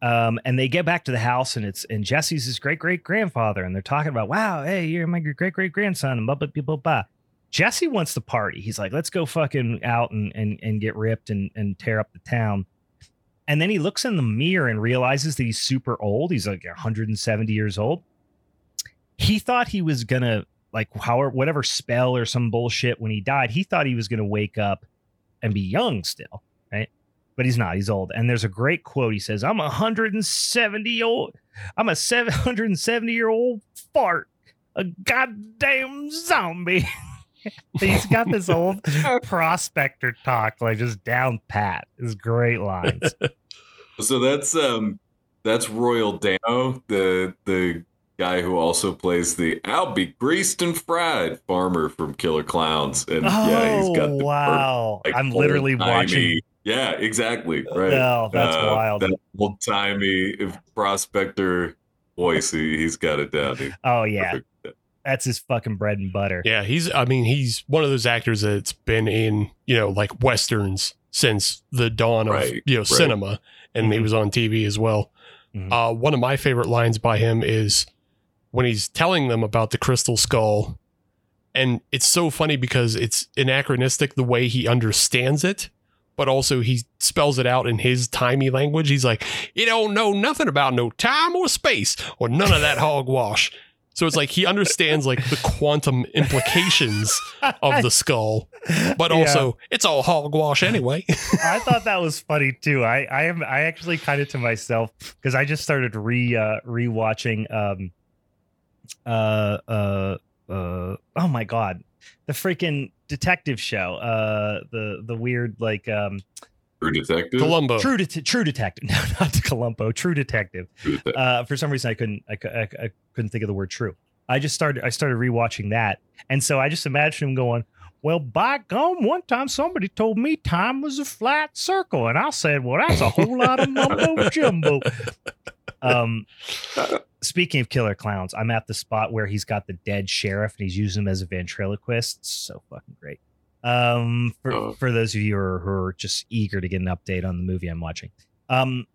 Um, and they get back to the house, and it's and Jesse's his great great grandfather, and they're talking about, wow, hey, you're my great great grandson, and blah blah blah blah. Jesse wants to party. He's like, let's go fucking out and and and get ripped and and tear up the town. And then he looks in the mirror and realizes that he's super old. He's like 170 years old. He thought he was gonna like however whatever spell or some bullshit when he died. He thought he was gonna wake up and be young still? But he's not. He's old. And there's a great quote. He says, "I'm a 170 old. I'm a 770 year old fart, a goddamn zombie." he's got this old prospector talk, like just down pat. It's great lines. So that's um that's Royal Dano, the the guy who also plays the I'll be greased and fried farmer from Killer Clowns. And yeah, he's got oh the wow! like, I'm literally old-timey- watching. Yeah, exactly. Right. No, that's Uh, wild. That old timey prospector voice. He, he's got it down. He- oh yeah, perfect. that's his fucking bread and butter. yeah, he's. I mean, he's one of those actors that's been in you know like westerns since the dawn of Right, you know right. cinema, and he Mhm. was on TV as well. Mhm. Uh, one of my favorite lines by him is when he's telling them about the crystal skull, and it's so funny because it's anachronistic the way he understands it. But also, he spells it out in his timey language. He's like, "You don't know nothing about no time or space or none of that hogwash." So it's like he understands like the quantum implications of the skull, but Yeah. also it's all hogwash anyway. I thought that was funny too. I I am I actually kind of to myself because I just started re uh rewatching um uh uh uh oh my god the freaking detective show uh the the weird like um True detective. Columbo. true det- true detective no not Columbo true detective True detective. uh for some reason I couldn't I, I, I couldn't think of the word true I just started I started rewatching that and so I just imagined him going well by gum one time somebody told me time was a flat circle and I said well that's a whole lot of mumbo jumbo um speaking of killer clowns I'm at the spot where he's got the dead sheriff and he's using him as a ventriloquist It's so fucking great um for, Oh. for those of you who are, who are just eager to get an update on the movie I'm watching um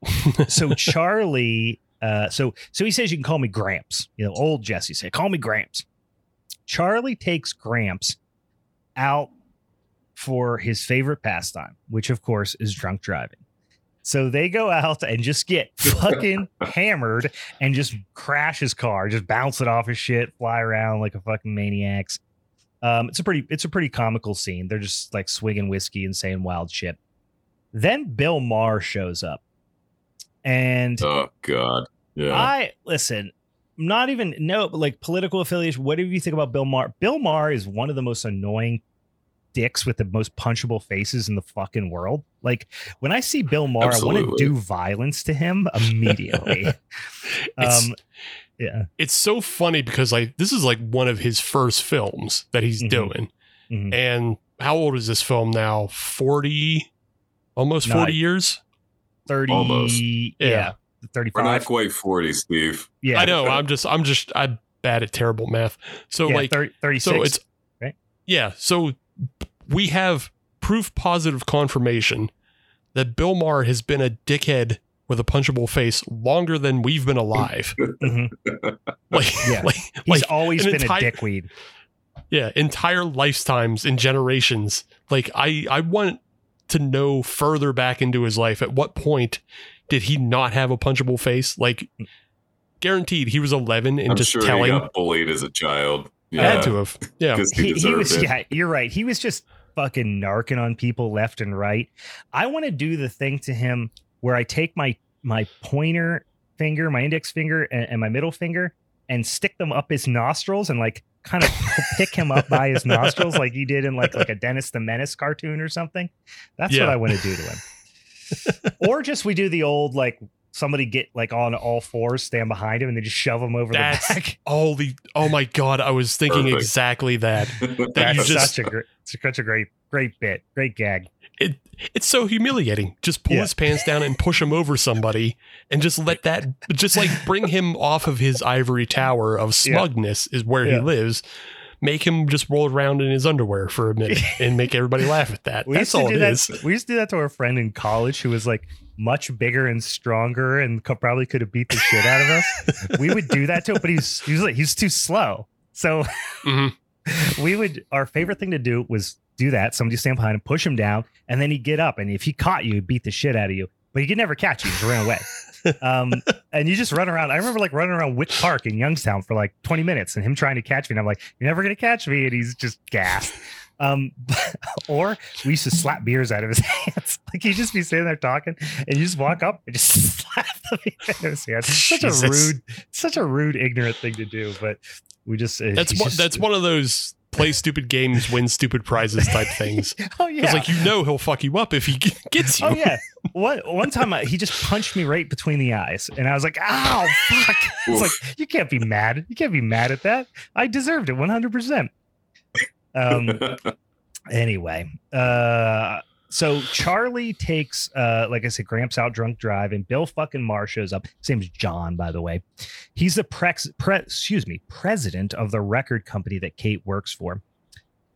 so Charlie, uh, so so he says you can call me Gramps. You know, old Jesse said, call me Gramps. Charlie takes Gramps out for his favorite pastime, which of course is drunk driving. So they go out and just get fucking hammered and just crash his car, just bounce it off his shit, fly around like a fucking maniacs. Um, it's a pretty it's a pretty comical scene. They're just like swigging whiskey and saying wild shit. Then Bill Maher shows up. And oh God. Yeah. I listen, not even no like political affiliation. What do you think about Bill Maher? Bill Maher is one of the most annoying dicks with the most punchable faces in the fucking world. Like when I see Bill Maher, I want to do violence to him immediately. It's- um yeah. it's so funny because like this is like one of his first films that he's Mhm. doing. Mhm. And how old is this film now? 40 almost No, 40 years? 30 Almost. yeah, Yeah. We're not quite forty, Steve. Yeah. I know. I'm just I'm just I'm bad at terrible math. So yeah, like 30, 36. so it's right? Yeah, so we have proof positive confirmation that Bill Maher has been a dickhead with a punchable face longer than we've been alive. Mhm. Like, Yeah. like, He's like always been entire- a dickweed. yeah, entire lifetimes and generations. Like I I want to know further back into his life. At what point did he not have a punchable face? Like guaranteed he was 11 and I'm just sure telling he got bullied as a child. Yeah. Had to have. Yeah. He, he, he was it. yeah you're right he was just fucking narking on people left and right i want to do the thing to him where i take my my pointer finger my index finger and, and my middle finger and stick them up his nostrils and like kind of pick him up by his nostrils like he did in like like a dennis the menace cartoon or something that's what i want to do to him or just we do the old like somebody get like on all fours stand behind him and they just shove him over That's the back Holy, oh my God. I was thinking Perfect. exactly that. That that's you just- such a great such a great great bit great gag It It's so humiliating. Just pull Yeah. his pants down and push him over somebody and just let that, just like bring him off of his ivory tower of smugness, is where Yeah. he lives. Make him just roll around in his underwear for a minute and make everybody laugh at that. We That's used to all do it that. is. We used to do that to our friend in college who was like much bigger and stronger and co- probably could have beat the shit out of us. we would do that to him, but he's he was like he's too slow. So Mhm. we would our favorite thing to do was do that. Somebody stand behind him, push him down, and then he'd get up. And if he caught you, he'd beat the shit out of you. But he could never catch you. He just ran away. Um, and you just run around. I remember like running around Wick Park in Youngstown for like 20 minutes and him trying to catch me. And I'm like, you're never going to catch me. And he's just gassed. Um, or we used to slap beers out of his hands. Like he'd just be sitting there talking and you just walk up and just slap the beer out of his hands. Such Jesus. a rude, such a rude, ignorant thing to do. But we just, uh, That's one, just- that's one of those play stupid games, win stupid prizes type things. Oh, yeah. It's like you know he'll fuck you up if he gets you. Oh yeah. What one time I, he just punched me right between the eyes, and I was like, "Ow, fuck!" It's like you can't be mad. You can't be mad at that. I deserved it one hundred percent. Um. Anyway, uh, so Charlie takes, uh, like I said, Gramps out drunk drive, and Bill fucking Maher shows up. His name's John, by the way. He's the prex, pre, excuse me, president of the record company that Kate works for.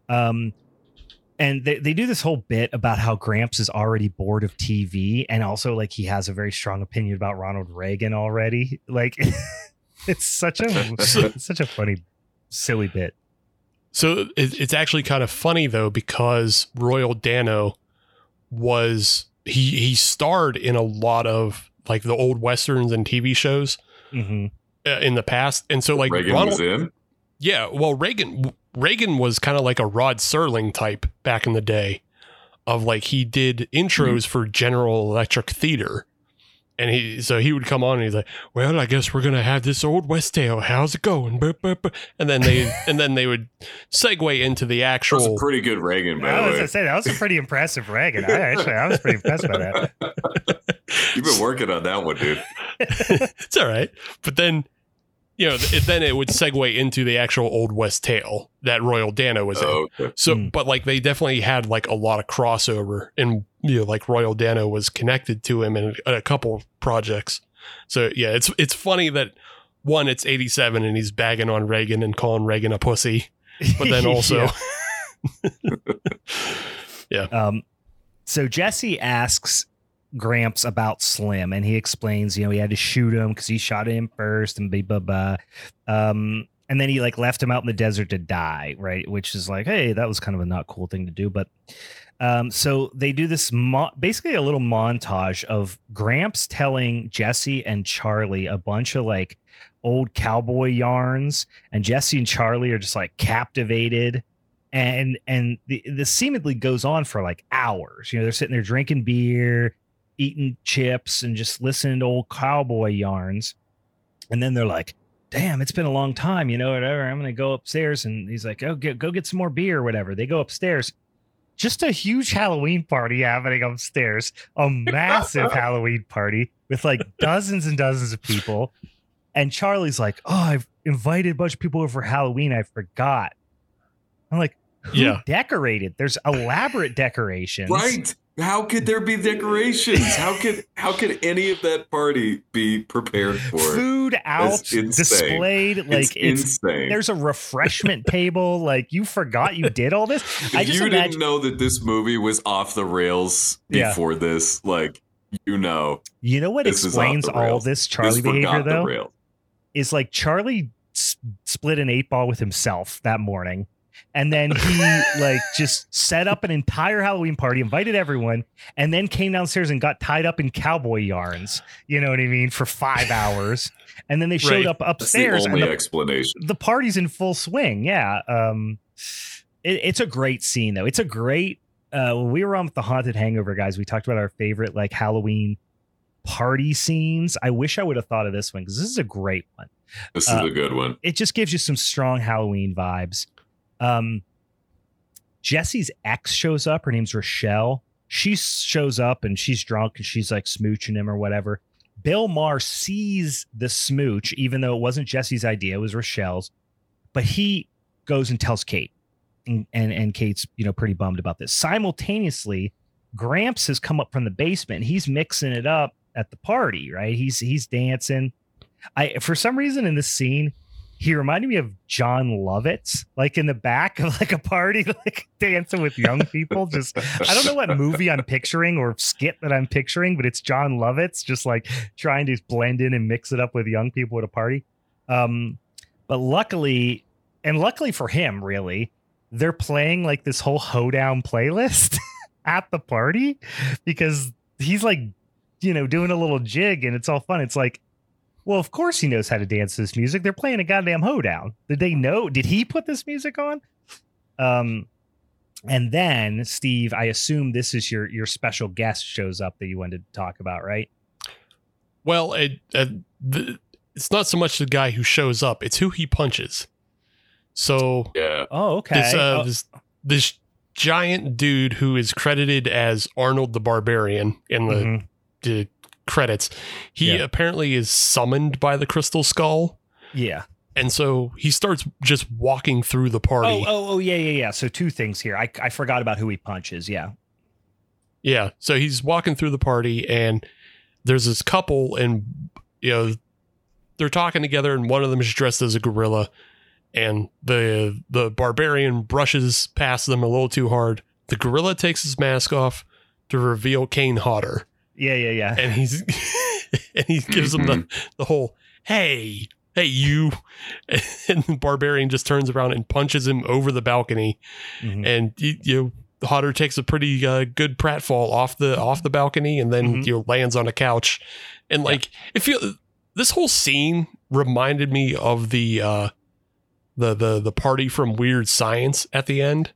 Um, and they, they do this whole bit about how Gramps is already bored of TV, and also like he has a very strong opinion about Ronald Reagan already. Like, it's such a such a funny, silly bit. So it, it's actually kind of funny though because Royal Dano was he he starred in a lot of like the old westerns and TV shows hmm uh, in the past, and so like Reagan Ronald, was in. yeah, well Reagan Reagan was kind of like a Rod Serling type back in the day, of like he did intros for General Electric Theater. And he, so he would come on and he's like, "Well, I guess we're gonna have this old West tale. How's it going?" Buh, buh, buh. And then they, and then they would segue into the actual. That was a pretty good Reagan, by I the was way. gonna say that was a pretty impressive Reagan. I actually I was pretty impressed by that. You've been working on that one, dude. it's all right, but then, you know, it, then it would segue into the actual old West tale that Royal Dano was in. Oh, okay. So, Mm. but like they definitely had like a lot of crossover, and you know, like Royal Dano was connected to him in a, a couple of projects. So yeah, it's it's funny that one, it's eighty seven, and he's bagging on Reagan and calling Reagan a pussy, but then also, Yeah. Um, so Jesse asks Gramps about Slim, and he explains, you know, he had to shoot him because he shot him first, and blah blah blah. Um, and then he like left him out in the desert to die, right? Which is like, hey, that was kind of a not cool thing to do, but. Um, so they do this mo- basically a little montage of Gramps telling Jesse and Charlie a bunch of like old cowboy yarns, and Jesse and Charlie are just like captivated and and the, the seemingly goes on for like hours. You know, they're sitting there drinking beer, eating chips, and just listening to old cowboy yarns. And then they're like, "Damn, it's been a long time." You know, whatever. I'm gonna go upstairs, and he's like, "Oh, get, go get some more beer or whatever." They go upstairs. Just a huge Halloween party happening upstairs, a massive Halloween party with like dozens and dozens of people. And Charlie's like, "Oh, I've invited a bunch of people over for Halloween. I forgot." I'm like, who Yeah. decorated? There's elaborate decorations. Right? How could there be decorations? How could how could any of that party be prepared for? Food out displayed. Like it's, it's, insane. there's a refreshment table. Like you forgot you did all this. I just you imagine didn't know that this movie was off the rails Yeah. before this, like you know, you know what this is off explains all this Charlie this behavior though is like Charlie s- split an eight ball with himself that morning. And then he like just set up an entire Halloween party, invited everyone, and then came downstairs and got tied up in cowboy yarns. You know what I mean? For five hours, and then they showed Right. up That's the upstairs, and only the, explanation. the party's in full swing. Yeah, um, it, it's a great scene though. It's a great. Uh, when we were on with the haunted hangover guys, we talked about our favorite like Halloween party scenes. I wish I would have thought of this one because this is a great one This is uh, a good one. it just gives you some strong Halloween vibes. Um, Jesse's ex shows up. Her name's Rochelle. She shows up and she's drunk and she's like smooching him or whatever. Bill Maher sees the smooch, even though it wasn't Jesse's idea, it was Rochelle's. But he goes and tells Kate, and and, and Kate's you know pretty bummed about this. Simultaneously, Gramps has come up from the basement. He's mixing it up at the party, right? He's he's dancing. I for some reason in this scene, he reminded me of Jon Lovitz, like in the back of like a party, like dancing with young people. Just I don't know what movie I'm picturing or skit that I'm picturing, but it's Jon Lovitz just like trying to blend in and mix it up with young people at a party. Um, but luckily, and luckily for him, really, they're playing like this whole hoedown playlist at the party because he's like, you know, doing a little jig and it's all fun. It's like, well, of course he knows how to dance to this music. They're playing a goddamn hoedown. Did they know? Did he put this music on? Um, and then Steve, I assume this is your your special guest shows up that you wanted to talk about, right? Well, it, uh, the, it's not so much the guy who shows up; it's who he punches. So Yeah. Oh, okay. this uh, Oh, this this giant dude who is credited as Arnold the Barbarian in the, mhm. the credits, he Yeah. apparently is summoned by the Crystal Skull, Yeah. and so he starts just walking through the party. Oh, oh, oh, yeah, yeah, yeah. So two things here. I I forgot about who he punches. Yeah. Yeah. So he's walking through the party and there's this couple and you know they're talking together and one of them is dressed as a gorilla and the the barbarian brushes past them a little too hard. The gorilla takes his mask off to reveal Kane Hodder Yeah, yeah, yeah. and he's and he gives him the the whole hey hey you and the barbarian just turns around and punches him over the balcony Mhm. and you, you know, Hodder takes a pretty uh, good pratfall off the off the balcony and then Mhm. you know lands on a couch and like if you this whole scene reminded me of the uh the the the party from Weird Science at the end.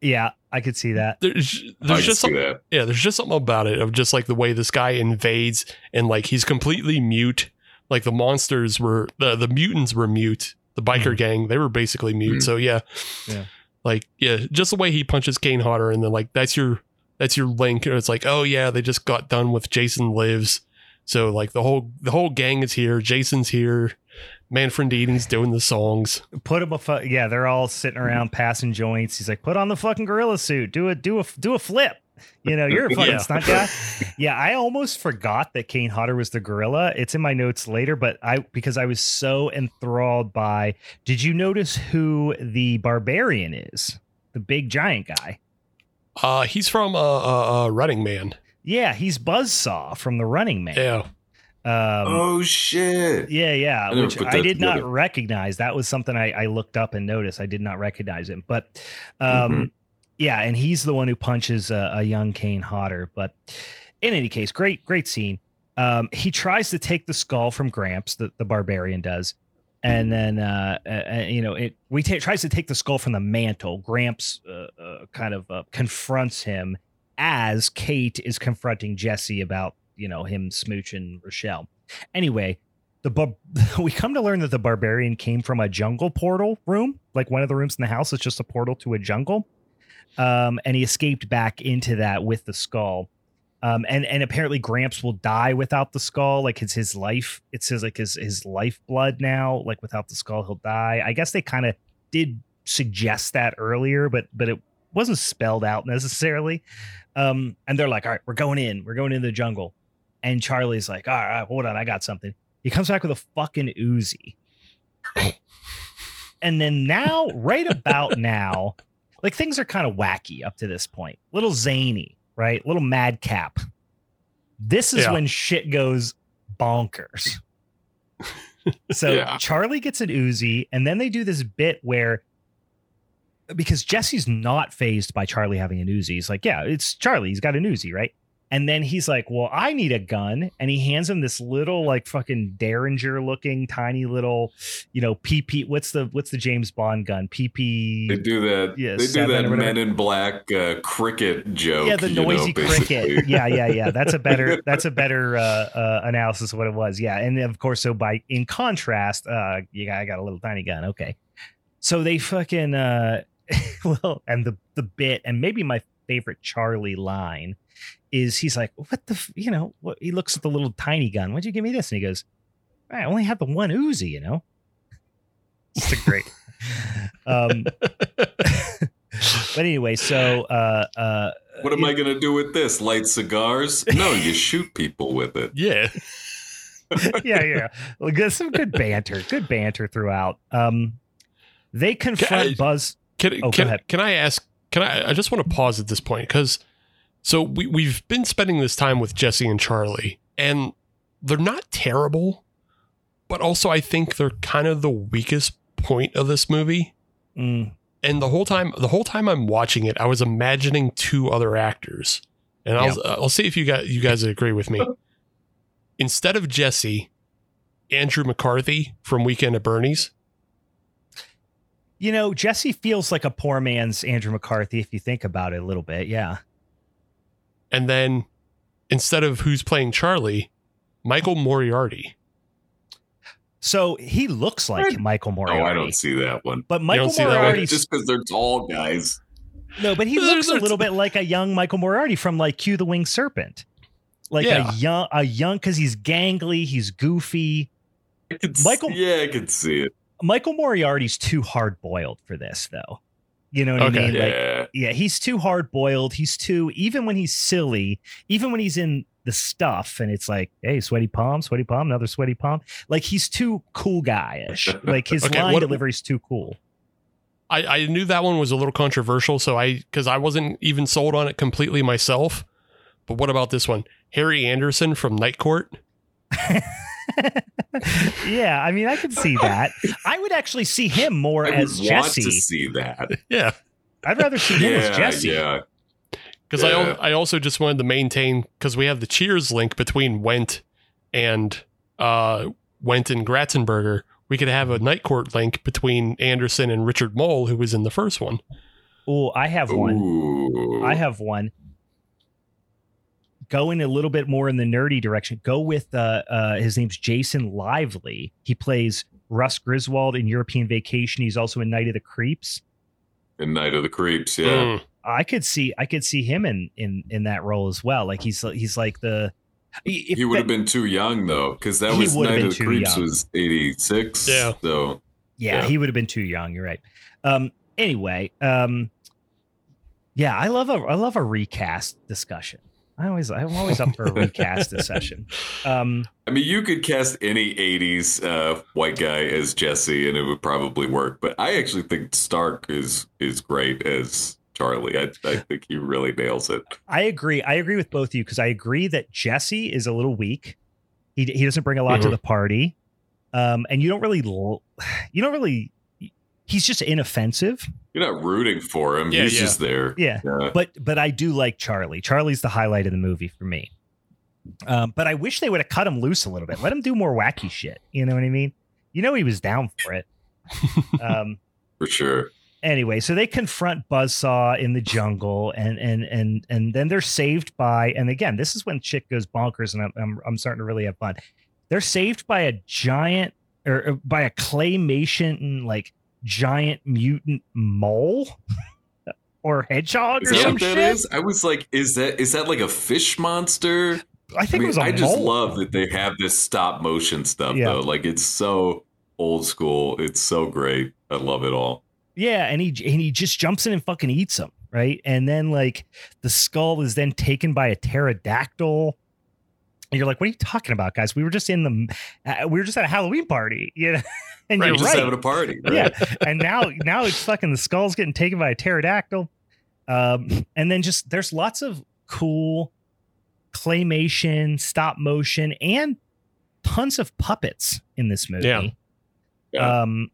Yeah, I could see that. There's there's just see some, that. yeah, there's just something about it of just like the way this guy invades and like he's completely mute. Like the monsters were the the mutants were mute. The biker Mhm. gang they were basically mute. Mhm. So yeah, Yeah. like yeah, just the way he punches Kane Hodder and then like that's your that's your link. It's like oh yeah, they just got done with Jason Lives. So like the whole the whole gang is here. Jason's here. Manfredini's doing the songs. Put him a fu- yeah. They're all sitting around passing joints. He's like, put on the fucking gorilla suit. Do a do a do a flip. You know, you're a fucking Yeah. stunt guy. Yeah, I almost forgot that Kane Hodder was the gorilla. It's in my notes later, but I because I was so enthralled by. Did you notice who the barbarian is? The big giant guy. Uh, he's from uh, uh, uh Running Man. Yeah, he's Buzzsaw from The Running Man. Yeah. Um, oh shit! Yeah, yeah, I which I did not together. recognize. That was something I, I looked up and noticed. I did not recognize him, but um, Mhm. yeah, and he's the one who punches a, a young Kane Hodder. But in any case, great, great scene. Um, he tries to take the skull from Gramps, the, the barbarian does, and then uh, uh, uh, you know it. We ta- tries to take the skull from the mantle. Gramps uh, uh, kind of uh, confronts him as Kate is confronting Jesse about you know him smooching Rochelle. Anyway, the bar- we come to learn that the barbarian came from a jungle portal room, like one of the rooms in the house is just a portal to a jungle. Um, and he escaped back into that with the skull. Um, and and apparently Gramps will die without the skull. Like it's his life. It says like his his lifeblood now. Like without the skull, he'll die. I guess they kind of did suggest that earlier, but but it wasn't spelled out necessarily. Um, and they're like, all right, we're going in. We're going into the jungle. And Charlie's like, all right, hold on, I got something. He comes back with a fucking Uzi. and then now, right about now, like things are kind of wacky up to this point. Little zany, right? Little madcap. This is Yeah. when shit goes bonkers. so Yeah. Charlie gets an Uzi, and then they do this bit where because Jesse's not phased by Charlie having an Uzi. He's like, yeah, it's Charlie. He's got an Uzi, right? And then he's like, well, I need a gun. And he hands him this little, like fucking Derringer looking, tiny little, you know, PP. What's the what's the James Bond gun? PP. They do that. Yeah, they do that. Men in Black uh, cricket joke. yeah, the you know, noisy cricket. Yeah, yeah, yeah. That's a better that's a better uh, uh, analysis of what it was. Yeah, and of course, so by in contrast, uh, you got I got a little tiny gun. Okay, so they fucking uh, well, and the the bit, and maybe my favorite Charlie line is he's like, what the, f-, you know, what? He looks at the little tiny gun. Why'd you give me this? And he goes, I only have the one Uzi, you know. It's a great. um, but anyway, so uh, uh, What am I going to do with this? Light cigars? No, you shoot people with it. Yeah. yeah, yeah. Well, good, some good banter, good banter throughout. Um, they confront I- Buzz. Can, Oh, go can, ahead. can I ask? Can I? I just want to pause at this point because so we we've been spending this time with Jesse and Charlie, and they're not terrible, but also I think they're kind of the weakest point of this movie. Mm, And the whole time, the whole time I'm watching it, I was imagining two other actors, and I'll I'll see if you guys you guys agree with me. Instead of Jesse, Andrew McCarthy from Weekend at Bernie's. You know, Jesse feels like a poor man's Andrew McCarthy if you think about it a little bit. Yeah. And then instead of who's playing Charlie, Michael Moriarty. So he looks like What? Michael Oh, I don't see that one. But Michael don't see that one? Moriarty, Just because they're tall guys. no, but he looks a there's- little bit like a young Michael Moriarty from like Q the Winged Serpent, like Yeah. a young, a young, because he's gangly, he's goofy. I could Michael- See, yeah, I could see it. Michael Moriarty's too hard boiled for this, though. You know what Okay. I mean? Like, Yeah. yeah, he's too hard boiled. He's too even when he's silly, even when he's in the stuff and it's like, hey, sweaty palm, sweaty palm, another sweaty palm. Like he's too cool guy-ish. Like his Okay, line what- delivery's too cool. I, I knew that one was a little controversial, so I because I wasn't even sold on it completely myself. But what about this one? Harry Anderson from Night Court. yeah, I mean, I could see that. I would actually see him more I would as want Jesse. to see that. Yeah, I'd rather see him yeah, as Jesse. yeah. because I Yeah. al- I also just wanted to maintain because we have the Cheers link between Wendt and uh Wendt and Ratzenberger. We could have a Night Court link between Anderson and Richard Moll, who was in the first one. Oh, I have one. Ooh. I have one. Going a little bit more in the nerdy direction. Go with uh, uh, his name's Jason Lively. He plays Russ Griswold in European Vacation. He's also in Night of the Creeps. in Night of the Creeps. Yeah. Mm. I could see I could see him in in in that role as well. Like he's he's like the if he would have been too young though, because that was would Night of the Creeps young. was eighty six. Yeah. So yeah, yeah. he would have been too young. You're right. Um. Anyway. Um. Yeah, I love a I love a recast discussion. I always I'm always up for a recast discussion. Um. I mean, you could cast any '80s uh, white guy as Jesse, and it would probably work. But I actually think Stark is is great as Charlie. I, I think he really nails it. I agree. I agree with both of you because I agree that Jesse is a little weak. He he doesn't bring a lot to Mhm. the party, um, and you don't really you don't really. He's just inoffensive. You're not rooting for him. Yeah, He's yeah. just there. Yeah, Yeah. but but I do like Charlie. Charlie's the highlight of the movie for me. Um, but I wish they would have cut him loose a little bit. Let him do more wacky shit. You know what I mean? You know he was down for it. Um, for sure. anyway, so they confront Buzzsaw in the jungle, and and and and then they're saved by. And again, this is when shit goes bonkers, and I'm I'm, I'm starting to really have fun. They're saved by a giant or, or by a claymation like giant mutant mole or hedgehog Is or some shit. is? I was like, is that is that like a fish monster? I think I, mean, it was a I just love that they have this stop motion stuff Yeah. though. Like it's so old school. It's so great. I love it all. Yeah, and he and he just jumps in and fucking eats him, right? And then like the skull is then taken by a pterodactyl. And you're like, what are you talking about, guys? We were just in the, uh, we were just at a Halloween party, you know. And Right, you're We're just right. having a party. Right? Yeah, and now now it's fucking the skull's getting taken by a pterodactyl. Um, and then just there's lots of cool claymation, stop motion, and tons of puppets in this movie. Yeah. Yeah. Um,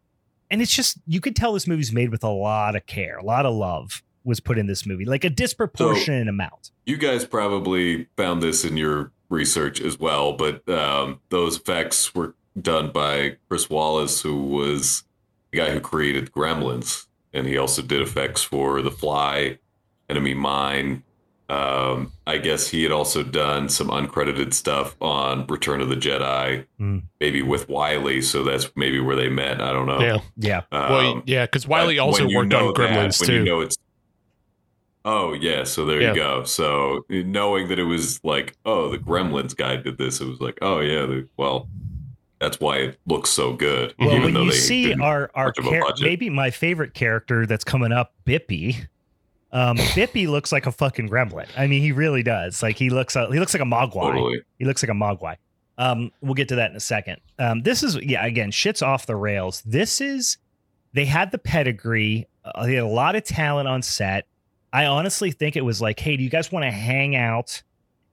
and it's just you could tell this movie's made with a lot of care, a lot of love was put in this movie, like a disproportionate amount. You guys probably found this in your research as well, but um, those effects were done by Chris Walas, who was the guy who created Gremlins, and he also did effects for The Fly, Enemy Mine. Um, I guess he had also done some uncredited stuff on Return of the Jedi, Mm. maybe with Wiley. So that's maybe where they met. I don't know. Yeah. Yeah. Um, well, yeah, because Wiley but also worked know on that, Gremlins when too. You know it's. Oh yeah, so there Yeah. you go. So knowing that it was like, oh, the Gremlins guy did this, it was like, oh yeah, well, that's why it looks so good. Well, even when though you see our our char- maybe my favorite character that's coming up, Bippy. Um, Bippy looks like a fucking gremlin. I mean, he really does. Like he looks, uh, he looks like a mogwai. totally. He looks like a mogwai. Um, we'll get to that in a second. Um, this is yeah, again, shit's off the rails. This is they had the pedigree. Uh, they had a lot of talent on set. I honestly think it was like, hey, do you guys want to hang out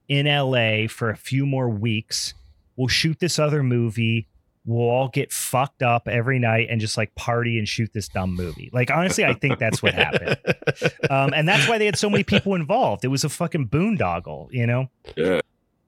in LA for a few more weeks? We'll shoot this other movie. We'll all get fucked up every night and just like party and shoot this dumb movie. Like honestly, I think that's what happened. Um, and that's why they had so many people involved. It was a fucking boondoggle, you know. Yeah,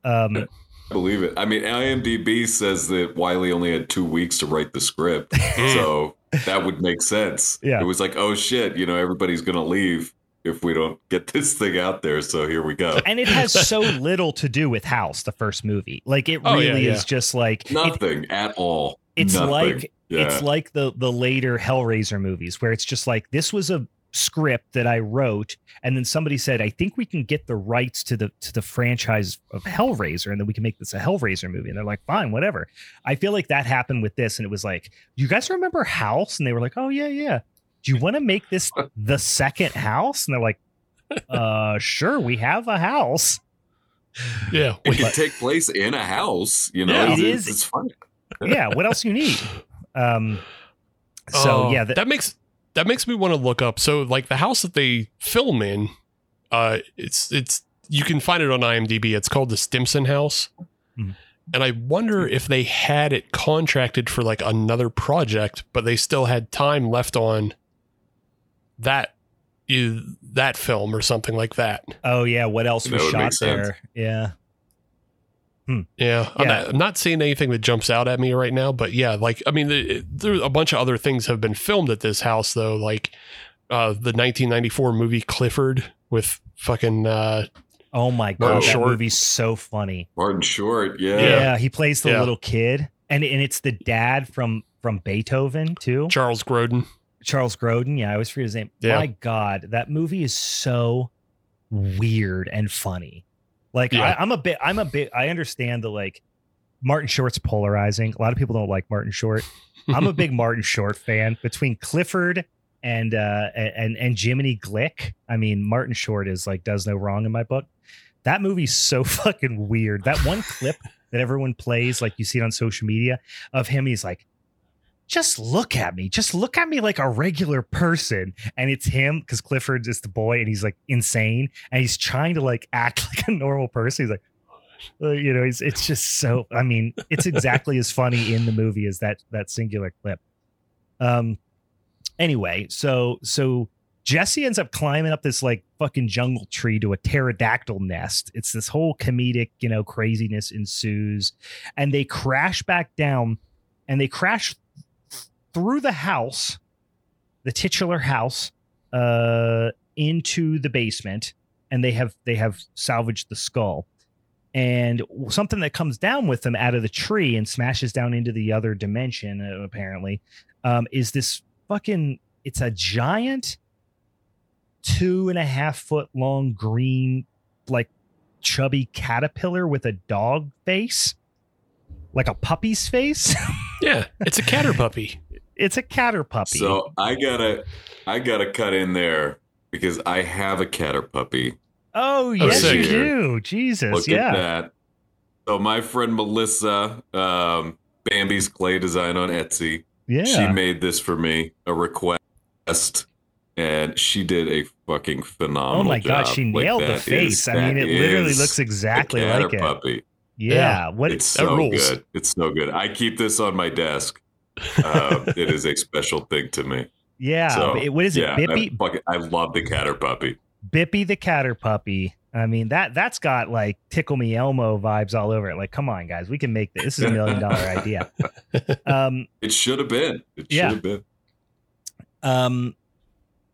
Um, I believe it. I mean, IMDb says that Wiley only had two weeks to write the script, so that would make sense. Yeah. it was like, oh shit, you know, everybody's gonna leave if we don't get this thing out there. So here we go. and it has so little to do with House, the first movie. Like it Oh, really yeah, is just like it- Nothing at all. it's Nothing. like Yeah. it's like the the later Hellraiser movies where it's just like this was a script that I wrote and then somebody said I think we can get the rights to the to the franchise of Hellraiser and then we can make this a Hellraiser movie and they're like fine whatever. I feel like that happened with this and it was like you guys remember House and they were like oh yeah yeah. Do you want to make this the second house? And they're like uh sure we have a house. yeah, it we- can take place in a house. You know, Yeah. it's, It it's, is- it's fun. Yeah, what else you need? Um so Oh, yeah, that, that, makes that makes me want to look up. So like the house that they film in, uh, it's it's you can find it on IMDb. It's called the Stimson House, Mhm. and I wonder if they had it contracted for like another project, but they still had time left on that you that film or something like that. Oh yeah, what else was shot make sense. there? Yeah. Yeah, I'm, Yeah. not, I'm not seeing anything that jumps out at me right now, but yeah, like I mean, the, there a bunch of other things have been filmed at this house though, like uh, the 1994 movie Clifford with fucking uh, Oh my god, that Short. movie's so funny. Martin Short, yeah. Yeah, he plays the Yeah. little kid, and and it's the dad from from Beethoven too, Charles Grodin. Charles Grodin. Yeah, I always forget his name. Yeah. My god, that movie is so weird and funny. Like Yeah. I, I'm a bit, I'm a bit. I understand the like Martin Short's polarizing. A lot of people don't like Martin Short. I'm a big Martin Short fan. Between Clifford and uh and and Jiminy Glick, I mean Martin Short is like does no wrong in my book. That movie's so fucking weird. That one clip that everyone plays, like you see it on social media, of him, he's like, just look at me, just look at me like a regular person. And it's him because Clifford is the boy and he's like insane and he's trying to like act like a normal person. He's like, uh, you know, it's it's just so. I mean, it's exactly as funny in the movie as that that singular clip. Um. Anyway, so so Jesse ends up climbing up this like fucking jungle tree to a pterodactyl nest. It's this whole comedic, you know, craziness ensues, and they crash back down, and they crash through the house, the titular house, uh, into the basement, and they have they have salvaged the skull. And something that comes down with them out of the tree and smashes down into the other dimension uh, apparently um, is this fucking it's a giant two and a half foot long green like chubby caterpillar with a dog face? Like a puppy's face? Yeah, it's a catter puppy. It's a catter puppy So I gotta, I gotta cut in there because I have a catter puppy. oh yes sick. you do jesus Look yeah at that. So my friend Melissa, um, Bambi's clay design on Etsy. yeah She made this for me, a request, and she did a fucking phenomenal. oh my god job. she Like, nailed the face is- i mean it literally looks exactly catter like it puppy. yeah, what It's so rules. good. It's so good. I keep this on my desk. Uh, it is a special thing to me. Yeah. So, it- what is it? yeah, Bippy? I, I love the catter puppy. Bippy the Catter Puppy. I mean that that's got like Tickle Me Elmo vibes all over it. Like, come on, guys, we can make this. This is a million dollar idea. Um, It should have been. It should Yeah. have been. um,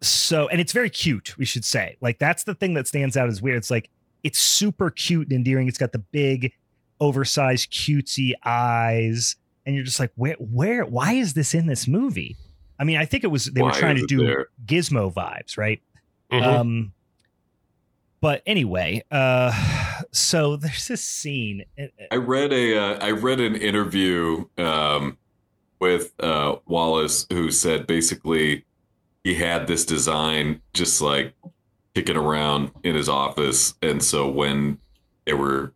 so and it's very cute. We should say like that's the thing that stands out as weird. It's like it's super cute and endearing. It's got the big, oversized, cutesy eyes, and you're just like, where, where, why is this in this movie? I mean, I think it was they were trying to do there? Gizmo vibes, right? Mhm. Um, but anyway, uh, so there's this scene. uh, I read a uh, I read an interview um, with uh, Walas who said basically he had this design just like kicking around in his office, and so when they were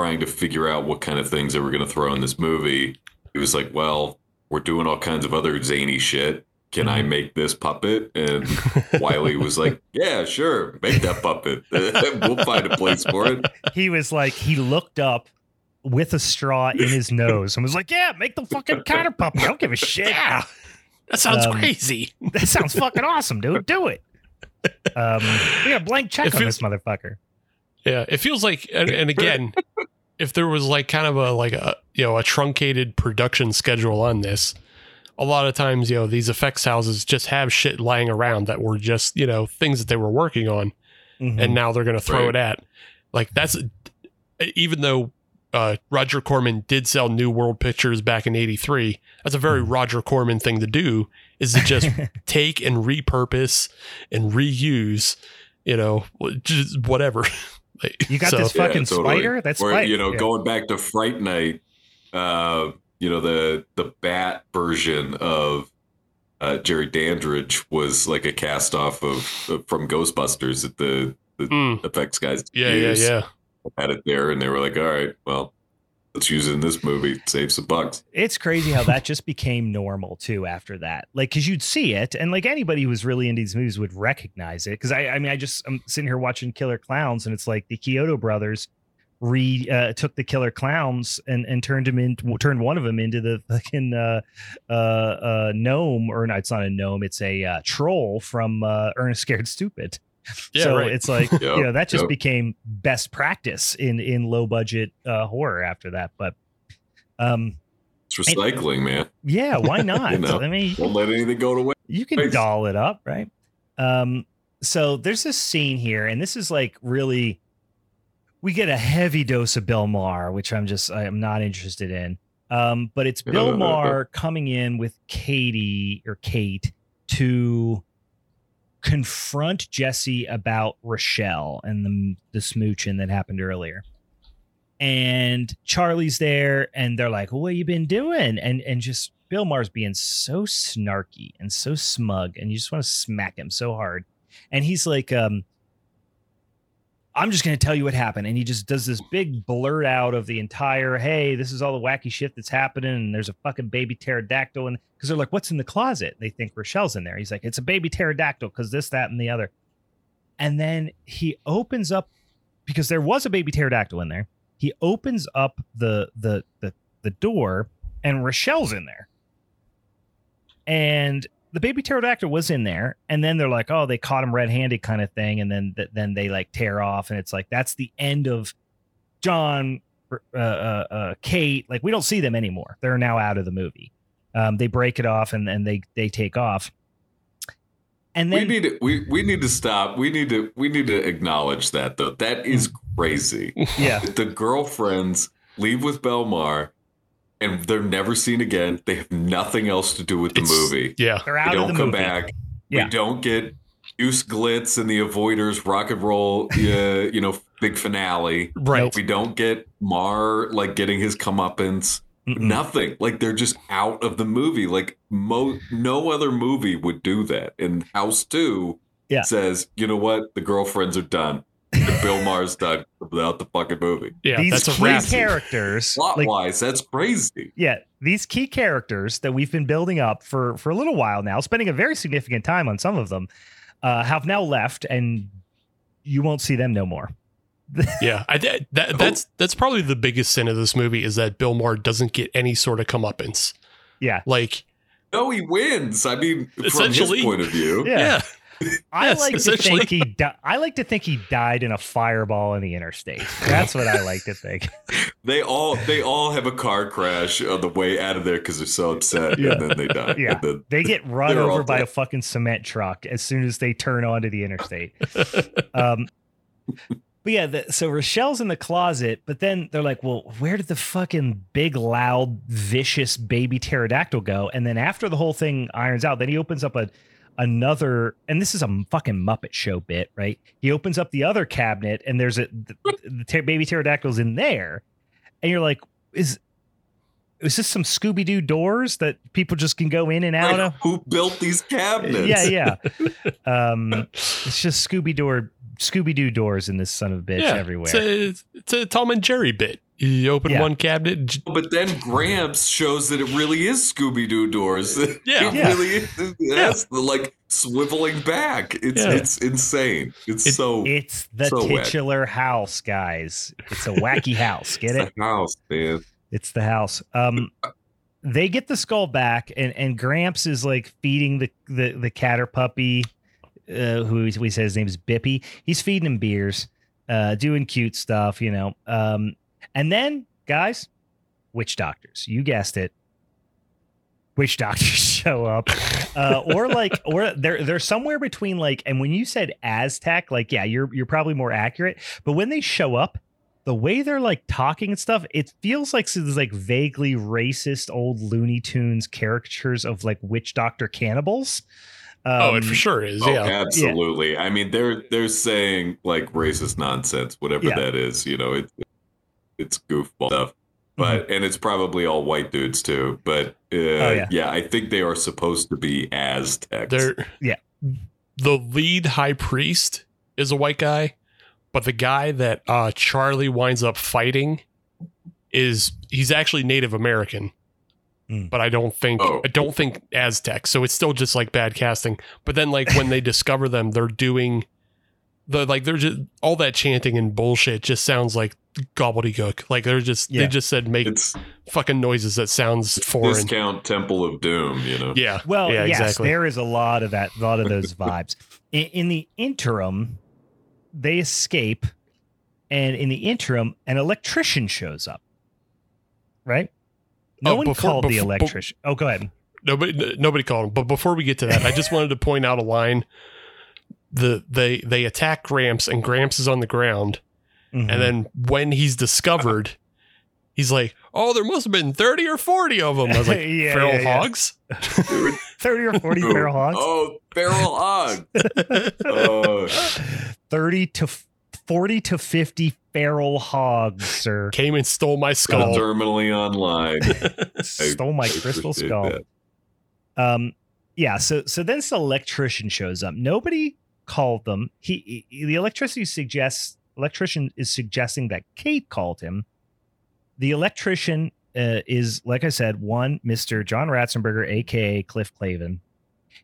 trying to figure out what kind of things they were going to throw in this movie, he was like, "Well, we're doing all kinds of other zany shit. Can I make this puppet?" And Wiley was like, "Yeah, sure, make that puppet. we'll find a place for it." He was like, he looked up with a straw in his nose and was like, "Yeah, make the fucking counter puppet. I don't give a shit. yeah, that sounds Um, crazy. That sounds fucking awesome, dude. Do it." Um, we got a blank check If on it- this motherfucker. Yeah, it feels like, and, and again, if there was like kind of a like a you know a truncated production schedule on this, a lot of times you know these effects houses just have shit lying around that were just you know things that they were working on, Mhm. and now they're going to throw Right. it at. Like that's even though uh, Roger Corman did sell New World Pictures back in '83, that's a very Mm-hmm. Roger Corman thing to do. Is to just take and repurpose and reuse, you know, just whatever. Like, You got this Yeah, fucking totally. spider. That's or you know Yeah. going back to fright night uh you know the the bat version of uh Jerry Dandrige was like a cast off of, of from ghostbusters that the the Mm, effects guys yeah, yeah, yeah. had it there and they were like all right well let's use it in this movie save some bucks. It's crazy how that just became normal too after that. Like because you'd see it and like anybody who was really into these movies would recognize it. Because I, I mean i just i'm sitting here watching killer clowns and it's like the Chiodo brothers re uh, took the killer clowns and and turned him in turned one of them into the fucking uh uh uh gnome or no it's not a gnome it's a uh, troll from uh ernest scared stupid Yeah, so right. it's like Yep, you know that just yep. became best practice in in low budget uh horror after that but um it's recycling man yeah, why not? You know. I mean, don't let anything go to waste you can Thanks. doll it up, right? Um, so there's this scene here, and this is like really, we get a heavy dose of Bill Maher, which I'm just I'm not interested in. Um, but it's Bill Maher coming in with Katie or Kate to confront Jesse about Rochelle and the the smooching that happened earlier. And Charlie's there, and they're like, "What you been doing?" And and just Bill Maher's being so snarky and so smug, and you just want to smack him so hard. And he's like, um, I'm just going to tell you what happened. And he just does this big blurt out of the entire, hey, this is all the wacky shit that's happening. And there's a fucking baby pterodactyl. And because they're like, what's in the closet? They think Rochelle's in there. He's like, it's a baby pterodactyl because this, that, and the other. And then he opens up because there was a baby pterodactyl in there. He opens up the the the, the door and Rochelle's in there. And the baby pterodactyl was in there, and then they're like, "Oh, they caught him red-handed," kind of thing, and then th- then they like tear off, and it's like that's the end of John, uh, uh, uh, Kate. Like we don't see them anymore; they're now out of the movie. Um, they break it off, and and they they take off. And we then need to we, we need to stop. We need to we need to acknowledge that though. That is crazy. Yeah, the girlfriends leave with Bill Maher and they're never seen again. They have nothing else to do with the It's- movie. Yeah. they're out of don't the come movie. back. Yeah. We don't get Goose Glitz and the Avoiders rock and roll, uh, you know, big finale. Right. We don't get Maher like getting his comeuppance. Mm-mm. Nothing. Like they're just out of the movie. Like mo- no other movie would do that. And House Two Yeah. says, you know what, the girlfriends are done. And Bill Maher's done without the fucking movie. Yeah. These that's key wrap. characters, Plot like wise, that's crazy. yeah these key characters that we've been building up for for a little while now spending a very significant time on some of them uh have now left and you won't see them no more Yeah. I, that, that, that's that's probably the biggest sin of this movie is that Bill Maher doesn't get any sort of comeuppance. Yeah. Like, No, he wins. I mean, from his point of view. Yeah. yeah. I Yes, like to think he. Di- I like to think he died in a fireball in the interstate. That's what I like to think. They all they all have a car crash on the way out of there because they're so upset, Yeah. and then they die. Yeah. And then- They get run over by dead. a fucking cement truck as soon as they turn onto the interstate. Um, but yeah, the, so Rochelle's in the closet, but then they're like, "Well, where did the fucking big, loud, vicious baby pterodactyl go?" And then after the whole thing irons out, then he opens up a another, and this is a fucking Muppet Show bit, right? He opens up the other cabinet, and there's a the, the ter- baby pterodactyl's in there, and you're like, "Is is this some Scooby Doo doors that people just can go in and out Like, of?" who built these cabinets? Yeah, yeah. Um, it's just Scooby Doo Scooby Doo doors in this son of a bitch yeah. everywhere. It's a, it's a Tom and Jerry bit. You open Yeah. one cabinet, But then Gramps shows that it really is Scooby Doo doors. Yeah. it Yeah. really is. That's the like swiveling back. It's Yeah. it's insane. It's It- so it's the So wacky. titular house, guys. It's a wacky house. Get it? it's the house, man. It's the house. Um, they get the skull back, and and Gramps is like feeding the the the catter puppy, uh, who we say his name is Bippy. He's feeding him beers, uh, doing cute stuff, you know. Um, and then guys, witch doctors. You guessed it. Witch doctors show up, uh, or like, or they're they're somewhere between like. And when you said Aztec, like, yeah, you're you're probably more accurate. But when they show up, the way they're like talking and stuff, it feels like these like vaguely racist old Looney Tunes caricatures of like witch doctor cannibals. Um, oh, it for sure is. Oh, yeah. absolutely. I mean, they're they're saying like racist nonsense, whatever Yeah. that is. You know, it, it's goofball stuff. But and it's probably all white dudes too. But uh, yeah. yeah. I think they are supposed to be Aztecs. They're Yeah. The lead high priest is a white guy, but the guy that uh, Charlie winds up fighting is he's actually Native American. Mm. But I don't think Oh. I don't think Aztec. So it's still just like bad casting. But then like when they discover them, they're doing the like they're just all that chanting and bullshit just sounds like gobbledygook. Like they're just Yeah. they just said make it's fucking noises that sounds foreign. discount Temple of Doom. You know. Yeah. Well, yeah, yes, exactly. there is a lot of that, a lot of those vibes. In, in the interim, they escape, and in the interim, an electrician shows up. Right? Oh, no Oh, one before- called the befo- electrician. oh, go ahead. Nobody, nobody called him. But before we get to that, I just wanted to point out a line. The they they attack Gramps, and Gramps is on the ground. Mhm. And then when he's discovered, he's like, "Oh, there must have been thirty or forty of them." I was like, Yeah, "Feral yeah, yeah. hogs." thirty or forty feral hogs. Oh, feral hog. Oh, 30 to 40 to 50 feral hogs, sir. Came and stole my skull. terminally online. Stole my crystal skull. that. Um, yeah. So so then this electrician shows up. Nobody called them. He, he the electricity suggests electrician is suggesting that Kate called him. The electrician uh, is, like I said, one Mister John Ratzenberger, aka Cliff Clavin.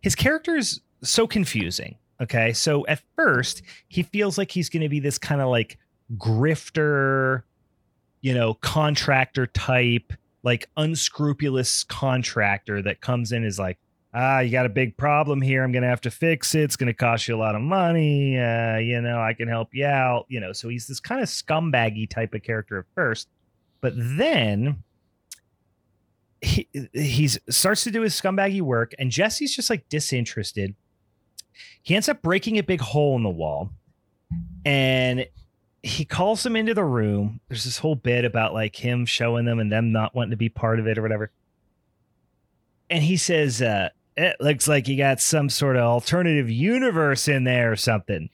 His character is so confusing. Okay, so at first he feels like he's going to be this kind of like grifter, you know, contractor type, like unscrupulous contractor that comes in is like, ah, you got a big problem here. I'm going to have to fix it. It's going to cost you a lot of money. Uh, you know, I can help you out. You know, so he's this kind of scumbaggy type of character at first, but then he he's starts to do his scumbaggy work, and Jesse's just like disinterested. He ends up breaking a big hole in the wall, and he calls them into the room. There's this whole bit about like him showing them and them not wanting to be part of it or whatever. And he says, uh, it looks like you got some sort of alternative universe in there or something.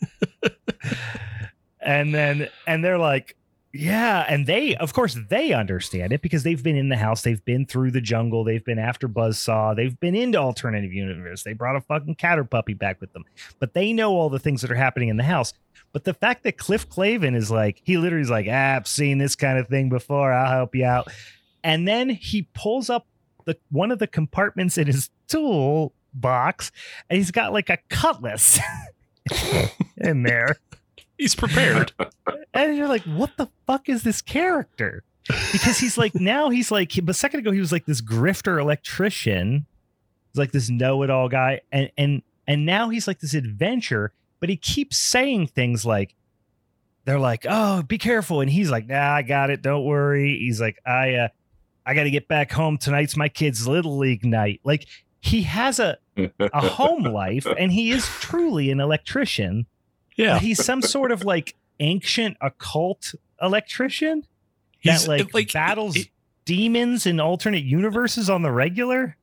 and then, and they're like, yeah. And they, of course, they understand it because they've been in the house, they've been through the jungle, they've been after Buzzsaw, they've been into alternative universe. They brought a fucking catter puppy back with them, but they know all the things that are happening in the house. But the fact that Cliff Clavin is like, he literally is like, ah, I've seen this kind of thing before. I'll help you out. And then he pulls up the one of the compartments in his tool box, and he's got like a cutlass in there. He's prepared. And you're like, what the fuck is this character? because he's like now he's like but a second ago he was like this grifter electrician he's like this know-it-all guy and and and now he's like this adventure but he keeps saying things like they're like oh be careful and he's like nah i got it don't worry he's like i uh i gotta get back home tonight's my kid's little league night like he has a a home life and he is truly an electrician Yeah, but he's some sort of like ancient occult electrician he's that like, battles he- demons in alternate universes on the regular.